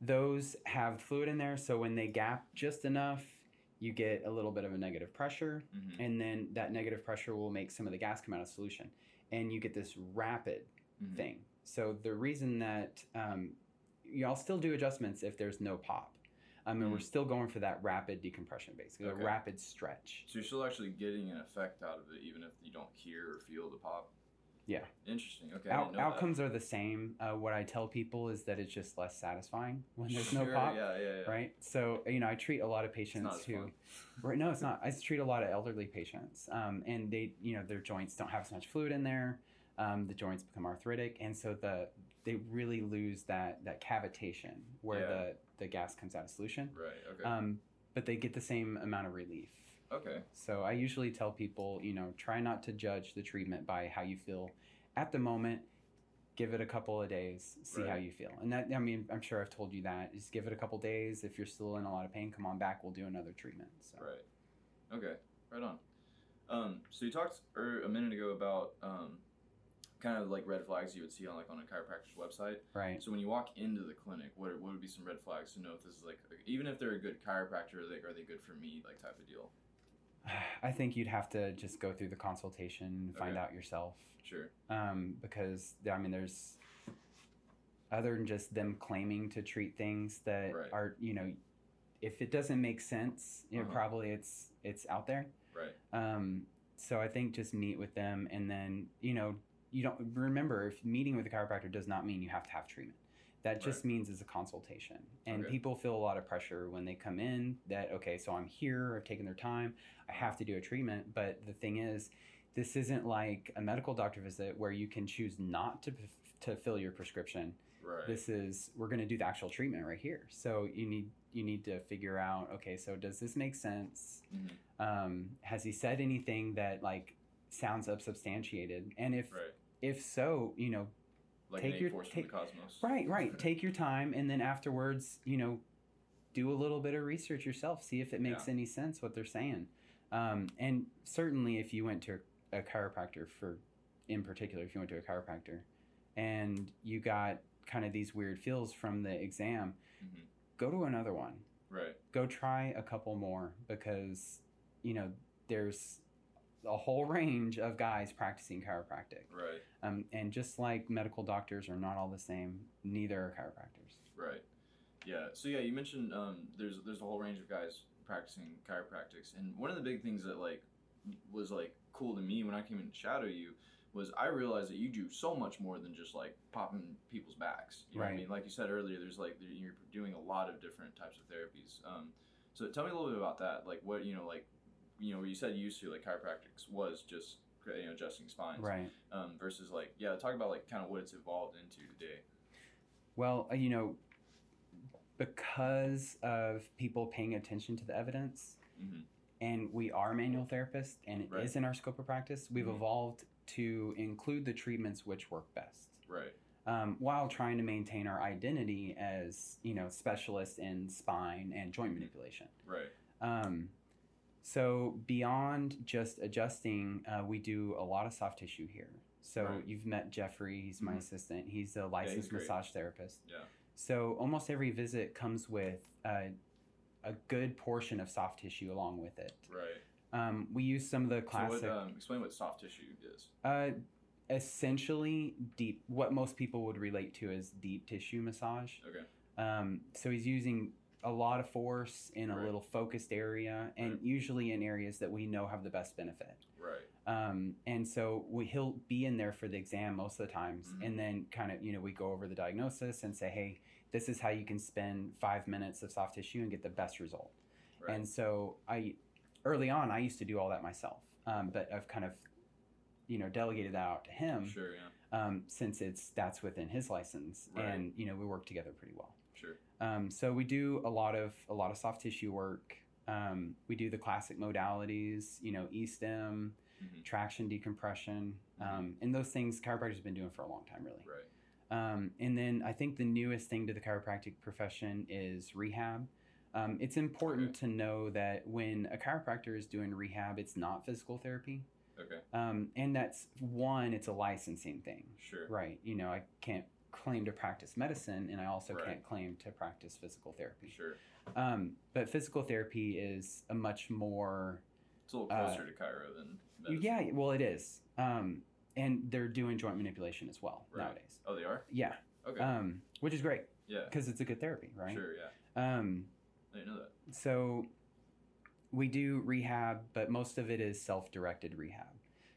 those have fluid in there, so when they gap just enough, you get a little bit of a negative pressure, Mhm. and then that negative pressure will make some of the gas come out of solution, and you get this rapid Mhm. thing. So the reason that um, y'all still do adjustments if there's no pop. I mean, we're Mhm. still going for that rapid decompression, basically Okay. a rapid stretch. So you're still actually getting an effect out of it, even if you don't hear or feel the pop. Yeah. Interesting. Okay. Out, didn't that. outcomes are the same. Uh, what I tell people is that it's just less satisfying when there's no Sure, pop. Yeah, yeah, yeah. right? So you know, I treat a lot of patients who, right? No, it's not. I treat a lot of elderly patients, um, and they, you know, their joints don't have as much fluid in there. Um, the joints become arthritic, and so the they really lose that that cavitation where Yeah. the the gas comes out of solution. Right. Okay. Um, but they get the same amount of relief. okay. So I usually tell people, you know, try not to judge the treatment by how you feel at the moment. Give it a couple of days, see how you feel. And that, I mean, I'm sure I've told you that. Just give it a couple days. If you're still in a lot of pain, come on back. We'll do another treatment. So. Right. Okay. Right on. Um, so you talked er, a minute ago about um, kind of like red flags you would see on like on a chiropractor's website. Right. So when you walk into the clinic, what are, what would be some red flags to know if this is like even if they're a good chiropractor, are they are they good for me like type of deal? I think you'd have to just go through the consultation find Okay. out yourself. Sure. Um, because, I mean, there's other than just them claiming to treat things that Right. are, you know, if it doesn't make sense, you know, Uh-huh. probably it's it's out there. Right. Um, so I think just meet with them and then, you know, you don't remember if meeting with a chiropractor does not mean you have to have treatment. That just means it's a consultation. And Okay. people feel a lot of pressure when they come in that, okay, so I'm here, I've taken their time, I have to do a treatment. But the thing is, this isn't like a medical doctor visit where you can choose not to, to fill your prescription. Right. This is, we're going to do the actual treatment right here. So you need, you need to figure out, okay, so does this make sense? Mhm. um, has he said anything that like sounds unsubstantiated and if Right. If so you know Like take your- take- from the cosmos. right right take your time and then afterwards you know do a little bit of research yourself see if it makes Yeah. any sense what they're saying um, and certainly if you went to a chiropractor for, in particular, if you went to a chiropractor, and you got kind of these weird feels from the exam, Mhm. go to another one. Right. Go try a couple more because, you know, there's a whole range of guys practicing chiropractic. Right. Um, and just like medical doctors are not all the same, neither are chiropractors. Right. Yeah. So yeah, you mentioned um, there's there's a whole range of guys practicing chiropractics, and one of the big things that like was like cool to me when I came in to shadow you was I realized that you do so much more than just like popping people's backs. You know what I mean? Like you said earlier, there's like you're doing a lot of different types of therapies. Um, so tell me a little bit about that. Like what you know, like you know, you said you used to like chiropractics was just you know adjusting spines. Right. Um, versus like yeah, talk about like kind of what it's evolved into today. Well, uh, you know, because of people paying attention to the evidence, hmm and we are manual therapists, and it is Right. in our scope of practice, we've Mhm. evolved to include the treatments which work best. Right. Um, while trying to maintain our identity as you know specialists in spine and joint Mhm. manipulation. Right. Um, so beyond just adjusting, uh, we do a lot of soft tissue here. So Right. you've met Jeffrey. He's my Mhm. assistant. He's a licensed great. massage therapist. Yeah. So almost every visit comes with uh, a good portion of soft tissue along with it. Right. Um, we use some of the classic. So what, um, explain what soft tissue is. Uh, essentially, deep. What most people would relate to as deep tissue massage. Okay. Um, so he's using a lot of force in a Right. little focused area, and Right. usually in areas that we know have the best benefit. Right. Um, and so we, he'll be in there for the exam most of the times, Mhm. and then kind of you know we go over the diagnosis and say, hey, this is how you can spend five minutes of soft tissue and get the best result. Right. And so I, early on, I used to do all that myself, um, but I've kind of, you know, delegated that out to him sure. Yeah. um, since it's that's within his license, and you know we work together pretty well. Um, so we do a lot of a lot of soft tissue work. Um, we do the classic modalities, you know, E-stim, Mhm. traction, decompression, um, and those things chiropractors have been doing for a long time, really. Right. Um, and then I think the newest thing to the chiropractic profession is rehab. Um, it's important Okay. to know that when a chiropractor is doing rehab, it's not physical therapy. Okay. Um, and that's one, it's a licensing thing, Sure. right? You know, I can't claim to practice medicine and I also Right. can't claim to practice physical therapy. Sure. Um, but physical therapy is a much more, It's a little Uh, closer to chiro than. Medicine. yeah, well, it is. Um, and they're doing joint manipulation as well Right. nowadays. Oh, they are. Yeah. Okay. Um, which is great yeah. because it's a good therapy, right? Sure. Yeah. Um, I didn't know that. so we do rehab, but most of it is self-directed rehab.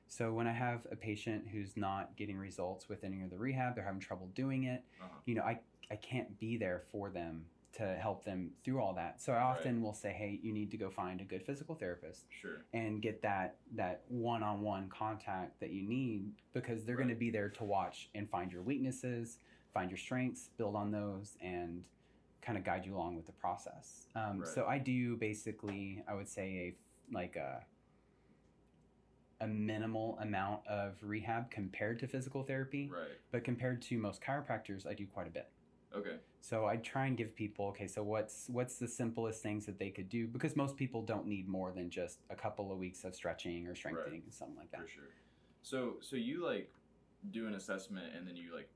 So when I have a patient who's not getting results with any of the rehab, they're having trouble doing it, Uh-huh. you know, I, I can't be there for them to help them through all that. So I often will say, hey, you need to go find a good physical therapist Sure. and get that that one-on-one contact that you need because they're going to be there to watch and find your weaknesses, find your strengths, build on those, and kind of guide you along with the process. Um, Right. So I do basically, I would say a like a a minimal amount of rehab compared to physical therapy, Right. but compared to most chiropractors, I do quite a bit. Okay. So I try and give people, okay, so what's what's the simplest things that they could do because most people don't need more than just a couple of weeks of stretching or strengthening and something like that. For sure. So so you like do an assessment and then you like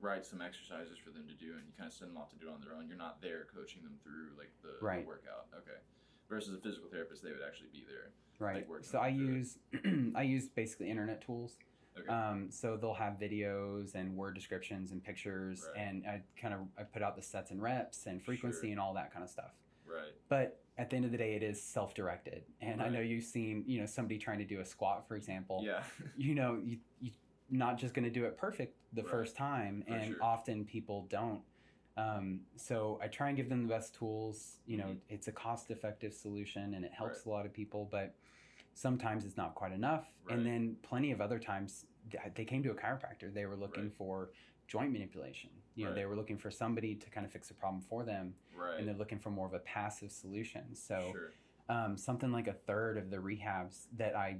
write some exercises for them to do and you kind of send them off to do it on their own. You're not there coaching them through like the, the workout. Okay. Versus a physical therapist, they would actually be there. Right. Like so I use I use basically internet tools. Okay. Um, so they'll have videos and word descriptions and pictures, Right. and I kind of I put out the sets and reps and frequency Sure. and all that kind of stuff. right. But at the end of the day, it is self-directed, and I know you've seen you know somebody trying to do a squat, for example. Yeah. you know you you not just going to do it perfect the Right. first time For and sure. often people don't um, so i try and give them the best tools you know Mhm. it's a cost effective solution and it helps Right. a lot of people but sometimes it's not quite enough Right. and then plenty of other times they came to a chiropractor they were looking Right. for joint manipulation you know they were looking for somebody to kind of fix a problem for them right. and they're looking for more of a passive solution so sure. um, something like a third of the rehabs that I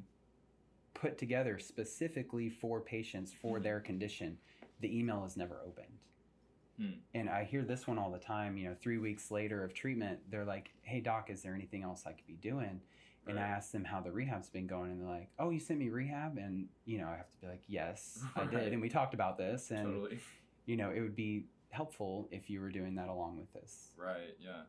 put together specifically for patients for Mhm. their condition, the email is never opened. Hmm. And I hear this one all the time. You know, three weeks later of treatment, they're like, "Hey doc, is there anything else I could be doing?" And I ask them how the rehab's been going, and they're like, "Oh, you sent me rehab," and you know, I have to be like, "Yes, I Right. did," and we talked about this, and totally. you know, it would be helpful if you were doing that along with this. Right. Yeah.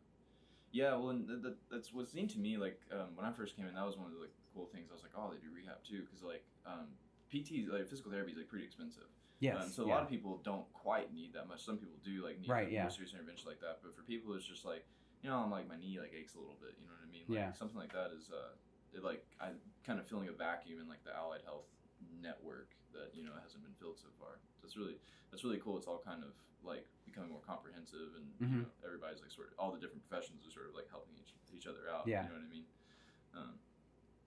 Yeah. Well, and th- th- that's what seemed to me like um, when I first came in. That was one of the like cool things. I was like, oh, they do rehab too, because like um, PT, like physical therapy, is like pretty expensive. Yes. Um, so a yeah. lot of people don't quite need that much. Some people do like need Right, like, yeah. more serious intervention like that. But for people, it's just like you know, I'm like my knee like aches a little bit. You know what I mean? Like, Yeah. Something like that is uh, it, like I kind of filling a vacuum in like the allied health network that you know hasn't been filled so far. It's really that's really cool. It's all kind of like becoming more comprehensive, and you Mhm. know, everybody's like sort of all the different professions are sort of like helping each each other out. Yeah. You know what I mean? Um,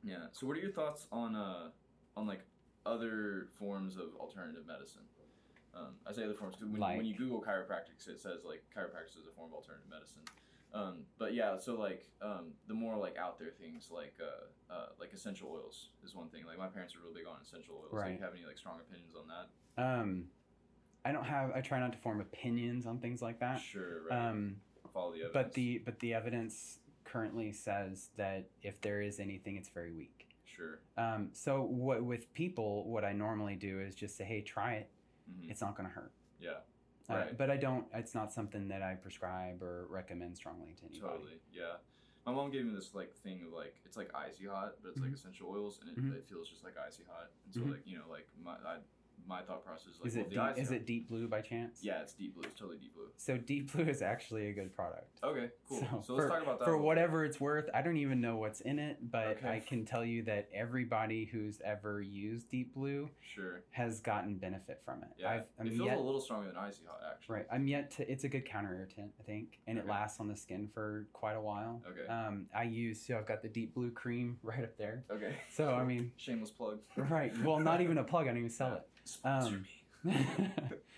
yeah. So what are your thoughts on uh on like other forms of alternative medicine? Um, I say other forms because when, when you Google chiropractic, it says like chiropractic is a form of alternative medicine. Um, but yeah, so like um, the more like out there things like uh, uh, like essential oils is one thing. Like my parents are real big on essential oils. Like, Right. do you have any like strong opinions on that? Um, I don't have. I try not to form opinions on things like that. Sure. Right. Um, Follow the evidence. but the but the evidence currently says that if there is anything, it's very weak. Sure. Um, so what with people, what I normally do is just say, hey, try it. hmm It's not going to hurt. Yeah. Uh, Right. but I don't. It's not something that I prescribe or recommend strongly to anybody. Totally. Yeah. My mom gave me this like thing of like it's like icy hot, but it's like Mhm. essential oils, and it, Mhm. it feels just like icy hot. And so Mhm. like you know like my I, my thought process is like is well, it the deep, is it deep blue by chance? Yeah, it's deep blue. It's totally deep blue. So deep blue is actually a good product. Okay, cool. So, So let's for- talk about that. For whatever it's worth, I don't even know what's in it, but Okay. I can tell you that everybody who's ever used Deep Blue. Sure. has gotten benefit from it. Yeah. I've, I'm it feels yet, a little stronger than icy hot, actually. right. I'm yet to. It's a good counter irritant, I think, and it lasts on the skin for quite a while. Okay. Um, I use so I've got the Deep Blue cream right up there. Okay. So I mean, shameless plug. right. Well, not even a plug. I don't even sell it. Sponsor Um, me.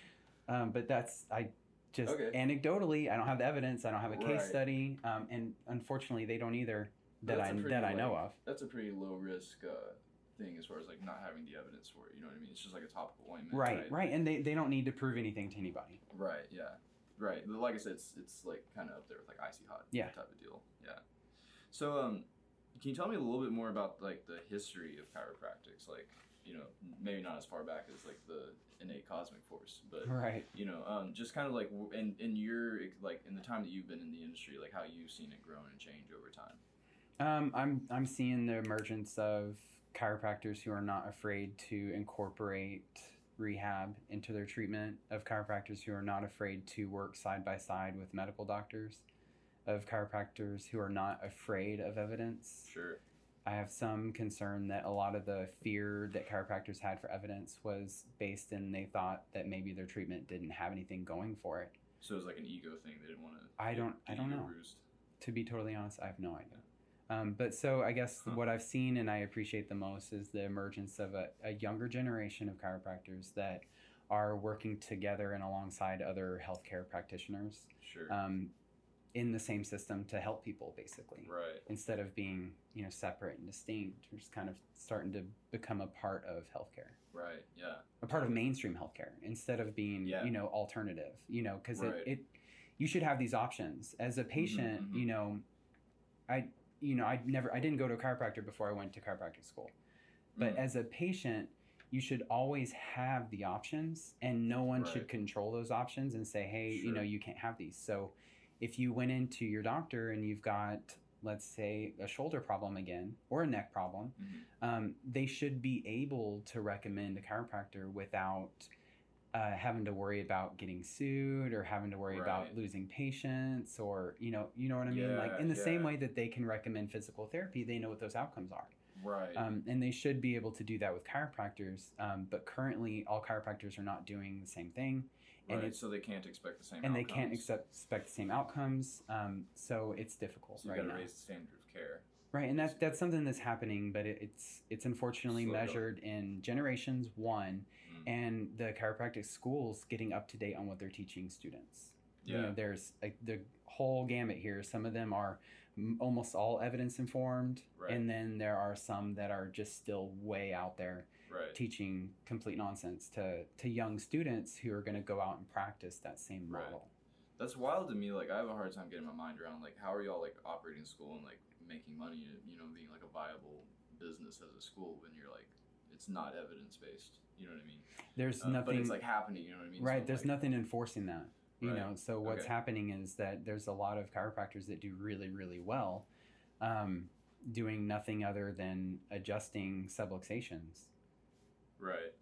um, but that's I just Okay. anecdotally, I don't have the evidence. I don't have a case Right. study, um, and unfortunately, they don't either that That's I that I know of. That's a pretty low risk uh, thing as far as like not having the evidence for it. You know what I mean? It's just like a topical ointment. Right, right, and they, they don't need to prove anything to anybody. Right. Yeah. Right. Like I said, it's it's like kind of up there with like icy hot. Yeah. Type of deal. Yeah. So um, can you tell me a little bit more about like the history of chiropractics? Like you know maybe not as far back as like the innate cosmic force, but Right. you know um, just kind of like in in your like in the time that you've been in the industry, like how you've seen it grow and change over time. Um, I'm I'm seeing the emergence of chiropractors who are not afraid to incorporate rehab into their treatment, of chiropractors who are not afraid to work side by side with medical doctors, of chiropractors who are not afraid of evidence. Sure. I have some concern that a lot of the fear that chiropractors had for evidence was based in they thought that maybe their treatment didn't have anything going for it. So it was like an ego thing. They didn't want to. I don't- I don't know. To be totally honest, I have no idea. Um, but so I guess Huh. what I've seen and I appreciate the most is the emergence of a, a younger generation of chiropractors that are working together and alongside other healthcare practitioners Sure. um, in the same system to help people, basically. right. Instead of being, you know, separate and distinct, we're just kind of starting to become a part of healthcare, Right. Yeah. a part of mainstream healthcare, instead of being, Yeah. you know, alternative. You know, because Right. it, it, you should have these options as a patient. mhm. You know, I, you know, I never, I didn't go to a chiropractor before I went to chiropractic school, but Mm. as a patient. You should always have the options, and no one should control those options and say, "Hey, you know, you can't have these." So, if you went into your doctor and you've got let's say a shoulder problem again or a neck problem Mhm. um, they should be able to recommend a chiropractor without uh, having to worry about getting sued or having to worry Right. about losing patients or you know you know what i mean like in the same way that they can recommend physical therapy they know what those outcomes are Right. um, and they should be able to do that with chiropractors um, but currently all chiropractors are not doing the same thing and right. it's so they can't expect the same. and they can't outcomes. accept, expect the same outcomes um, so it's difficult So you right got to raise the standard of care. Right, and that's that's something that's happening, but it, it's it's unfortunately Slow going. measured in generations one, Mm. and the chiropractic schools getting up to date on what they're teaching students. You Yeah. know, there's like the whole gamut here. Some of them are m- almost all evidence informed, Right. and then there are some that are just still way out there Right. teaching complete nonsense to to young students who are going to go out and practice that same Right. model. That's wild to me. Like I have a hard time getting my mind around like how are y'all like operating school and like making money and you know being like a viable business as a school when you're like it's not evidence based. You know what I mean? There's Uh, nothing But it's like happening. You know what I mean? right. So, there's like, nothing enforcing that. You Right. know, so what's Okay. happening is that there's a lot of chiropractors that do really, really well, um, doing nothing other than adjusting subluxations. Right.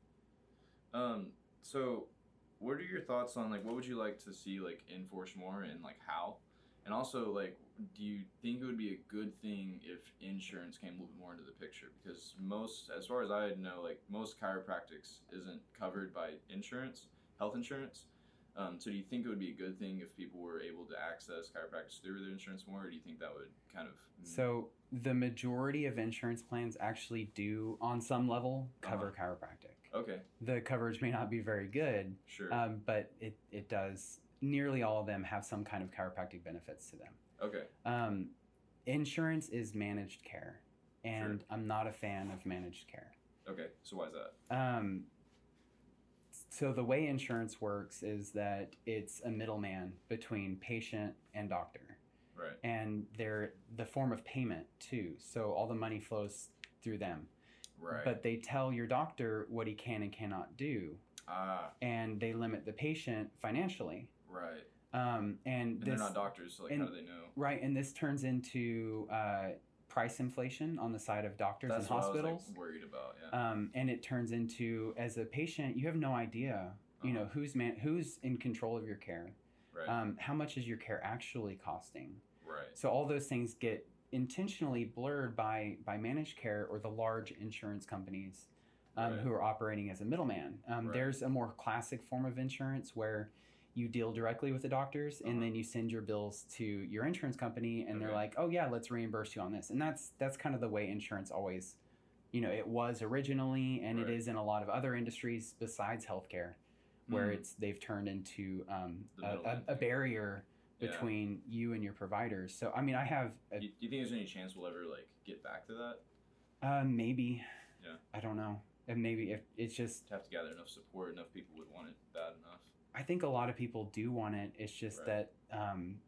Um. So, what are your thoughts on like what would you like to see like enforced more and like how? And also like, do you think it would be a good thing if insurance came a little bit more into the picture? Because most, as far as I know, like most chiropractics isn't covered by insurance, health insurance. Um, so do you think it would be a good thing if people were able to access chiropractors through their insurance more, or do you think that would kind of So the majority of insurance plans actually do, on some level, cover Uh-huh. chiropractic. okay, The coverage may not be very good, sure, um, but it, it does. Nearly all of them have some kind of chiropractic benefits to them. okay, Um, insurance is managed care, and I'm not a fan of managed care. okay. So why is that? Um, so the way insurance works is that it's a middleman between patient and doctor, Right, and they're the form of payment too. So all the money flows through them, right. but they tell your doctor what he can and cannot do, ah, and they limit the patient financially. right. Um, and And this they're not doctors, so like, how do they know? right, and this turns into uh, price inflation on the side of doctors That's and hospitals. Like, worried about. Yeah. um, and it turns into as a patient you have no idea you know Uh-huh. who's man who's in control of your care right. um, how much is your care actually costing right. so all those things get intentionally blurred by by managed care or the large insurance companies um, Right. who are operating as a middleman um, Right. there's a more classic form of insurance where you deal directly with the doctors and Uh-huh. then you send your bills to your insurance company and they're like oh yeah let's reimburse you on this and that's that's kind of the way insurance always you know it was originally and Right. it is in a lot of other industries besides healthcare where Mhm. it's they've turned into um, a, a, a barrier Yeah. between you and your providers so i mean i have a, Do you, do you think there's any chance we'll ever like get back to that? uh, maybe Yeah. i don't know and maybe if it's just To have to gather enough support, enough people would want it bad. I think a lot of people do want it it's just Right. that um,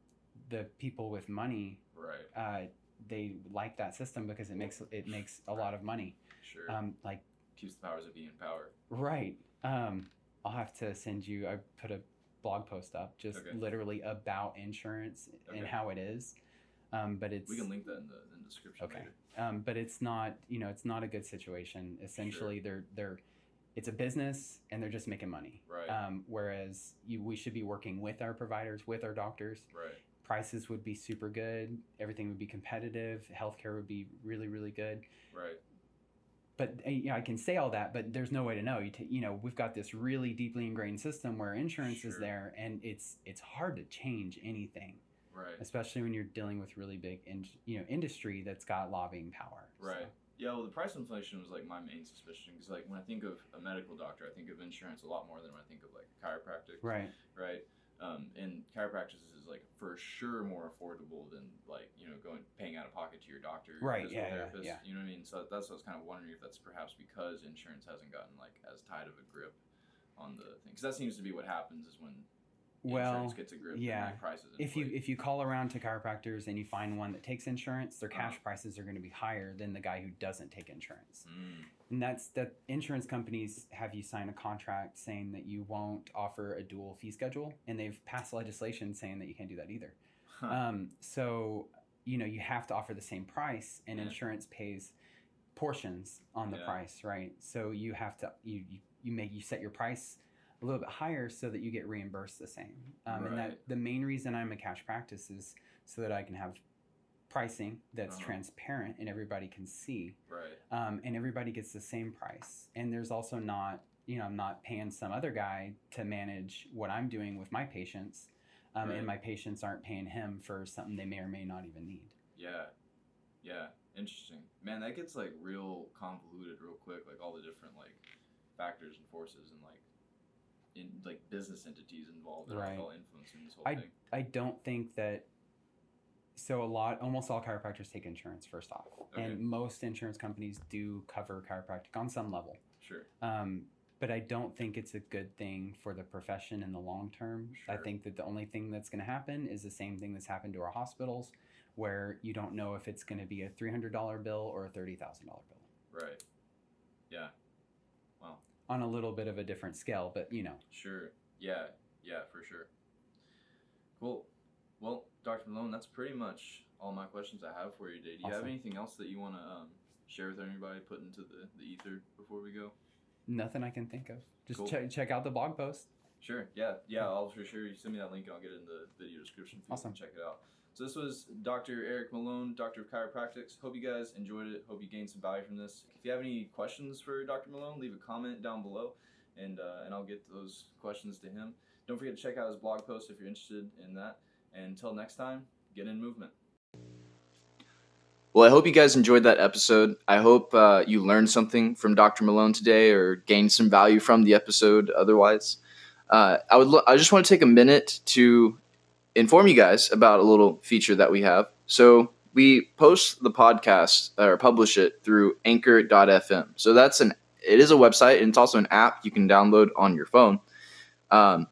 the people with money Right. uh, they like that system because it makes it makes a lot of money Sure. um, like Keeps the powers that be in power. Right. Um, I'll have to send you. I put a blog post up, just Okay. literally about insurance and how it is. Um, but it's We can link that in the, in the description Okay. um, but it's not. You know, it's not a good situation. Essentially, they're they're. It's a business, and they're just making money. Right. Um, whereas you, we should be working with our providers, with our doctors. right. Prices would be super good. Everything would be competitive. Healthcare would be really, really good. Right. but uh, you know, I can say all that, but there's no way to know. You, t- you know, we've got this really deeply ingrained system where insurance is there, and it's it's hard to change anything, Right. especially when you're dealing with really big, in, you know, industry that's got lobbying power. So- Right. Yeah, well, the price inflation was like my main suspicion because, like, when I think of a medical doctor, I think of insurance a lot more than when I think of like a chiropractic. Right. right? Um, and chiropractic is like for sure more affordable than like you know going paying out of pocket to your doctor, your Right, yeah, yeah, therapist. yeah. You know what I mean? So that's what I was kind of wondering if that's perhaps because insurance hasn't gotten like as tight of a grip on the thing. Because that seems to be what happens is when Well, insurance gets a grip, yeah. and like prices. if you if you call around to chiropractors and you find one that takes insurance, their cash Uh-huh. prices are going to be higher than the guy who doesn't take insurance. Mm, And that's that insurance companies have you sign a contract saying that you won't offer a dual fee schedule, and they've passed legislation saying that you can't do that either. huh. Um, so you know you have to offer the same price, and Yeah. insurance pays portions on the Yeah. price, right? So you have to you you, you make you set your price a little bit higher so that you get reimbursed the same. Um, And that the main reason I'm a cash practice is so that I can have pricing that's Uh-huh. transparent and everybody can see right. um, and everybody gets the same price. And there's also not, you know, I'm not paying some other guy to manage what I'm doing with my patients, um, Right. and my patients aren't paying him for something they may or may not even need. Yeah. Yeah. Interesting. Man, that gets like real convoluted real quick, like all the different like factors and forces and like in like business entities involved that Right. are all influencing this whole I- thing. I don't think that. So a lot, almost all chiropractors take insurance first off, Okay. and most insurance companies do cover chiropractic on some level. Sure. Um, but I don't think it's a good thing for the profession in the long term. Sure. I think that the only thing that's going to happen is the same thing that's happened to our hospitals, where you don't know if it's going to be a three hundred dollar bill or a thirty thousand dollar bill Right. Yeah. On a little bit of a different scale. But you know, Sure. Yeah. Yeah, for sure. Cool. Well, Dr. Malone, that's pretty much all my questions I have for you today. Do you have anything else that you want to um, share with anybody, put into the, the ether before we go? nothing I can think of. Just Cool. check check out the blog post. Sure. Yeah. Yeah. I'll for sure. You send me that link and I'll get it in the video description. Awesome. Check it out. So this was Dr. Eric Malone, Doctor of Chiropractics. Hope you guys enjoyed it. Hope you gained some value from this. If you have any questions for Dr. Malone, leave a comment down below, and uh, and I'll get those questions to him. Don't forget to check out his blog post if you're interested in that. And until next time, get in movement. Well, I hope you guys enjoyed that episode. I hope uh, you learned something from Dr. Malone today or gained some value from the episode otherwise. Uh, I would lo- I just want to take a minute to inform you guys about a little feature that we have. So we post the podcast or publish it through anchor.fm. So that's an it is a website and it's also an app you can download on your phone. Um,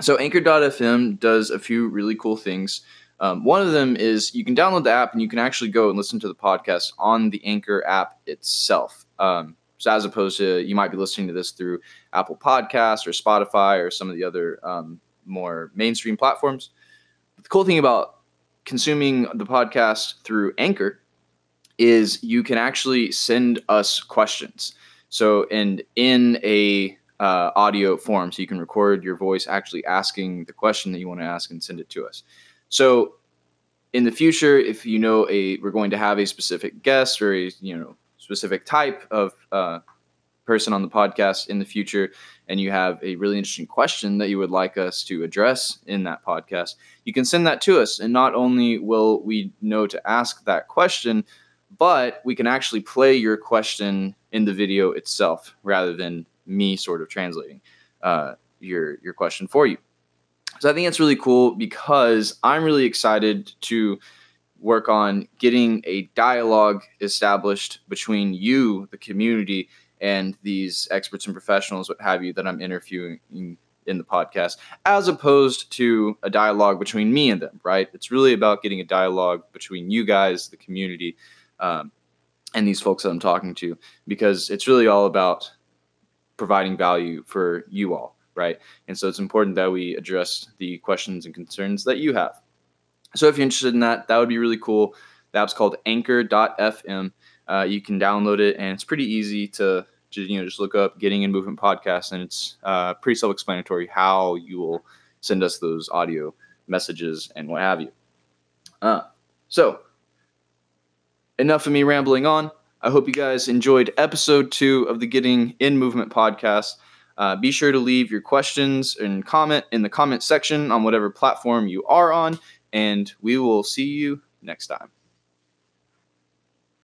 so anchor.fm does a few really cool things. Um, one of them is you can download the app and you can actually go and listen to the podcast on the Anchor app itself. Um, so as opposed to you might be listening to this through Apple Podcasts or Spotify or some of the other um, more mainstream platforms. The cool thing about consuming the podcast through Anchor is you can actually send us questions. So and in a uh, audio form, so you can record your voice actually asking the question that you want to ask and send it to us. So in the future, if you know a we're going to have a specific guest or a you know specific type of uh, person on the podcast in the future, and you have a really interesting question that you would like us to address in that podcast, you can send that to us, and not only will we know to ask that question, but we can actually play your question in the video itself rather than me sort of translating uh, your your question for you. So I think it's really cool because I'm really excited to work on getting a dialogue established between you, the community, and these experts and professionals, what have you, that I'm interviewing in the podcast, as opposed to a dialogue between me and them, right? It's really about getting a dialogue between you guys, the community, um, and these folks that I'm talking to, because it's really all about providing value for you all right? And so it's important that we address the questions and concerns that you have. So if you're interested in that, that would be really cool. The app's called Anchor.fm. Uh, you can download it, and it's pretty easy to just you know just look up "Getting in Movement" podcast, and it's uh, pretty self-explanatory how you will send us those audio messages and what have you. Uh, so enough of me rambling on. I hope you guys enjoyed episode two of the Getting in Movement podcast. Uh, be sure to leave your questions and comment in the comment section on whatever platform you are on, and we will see you next time.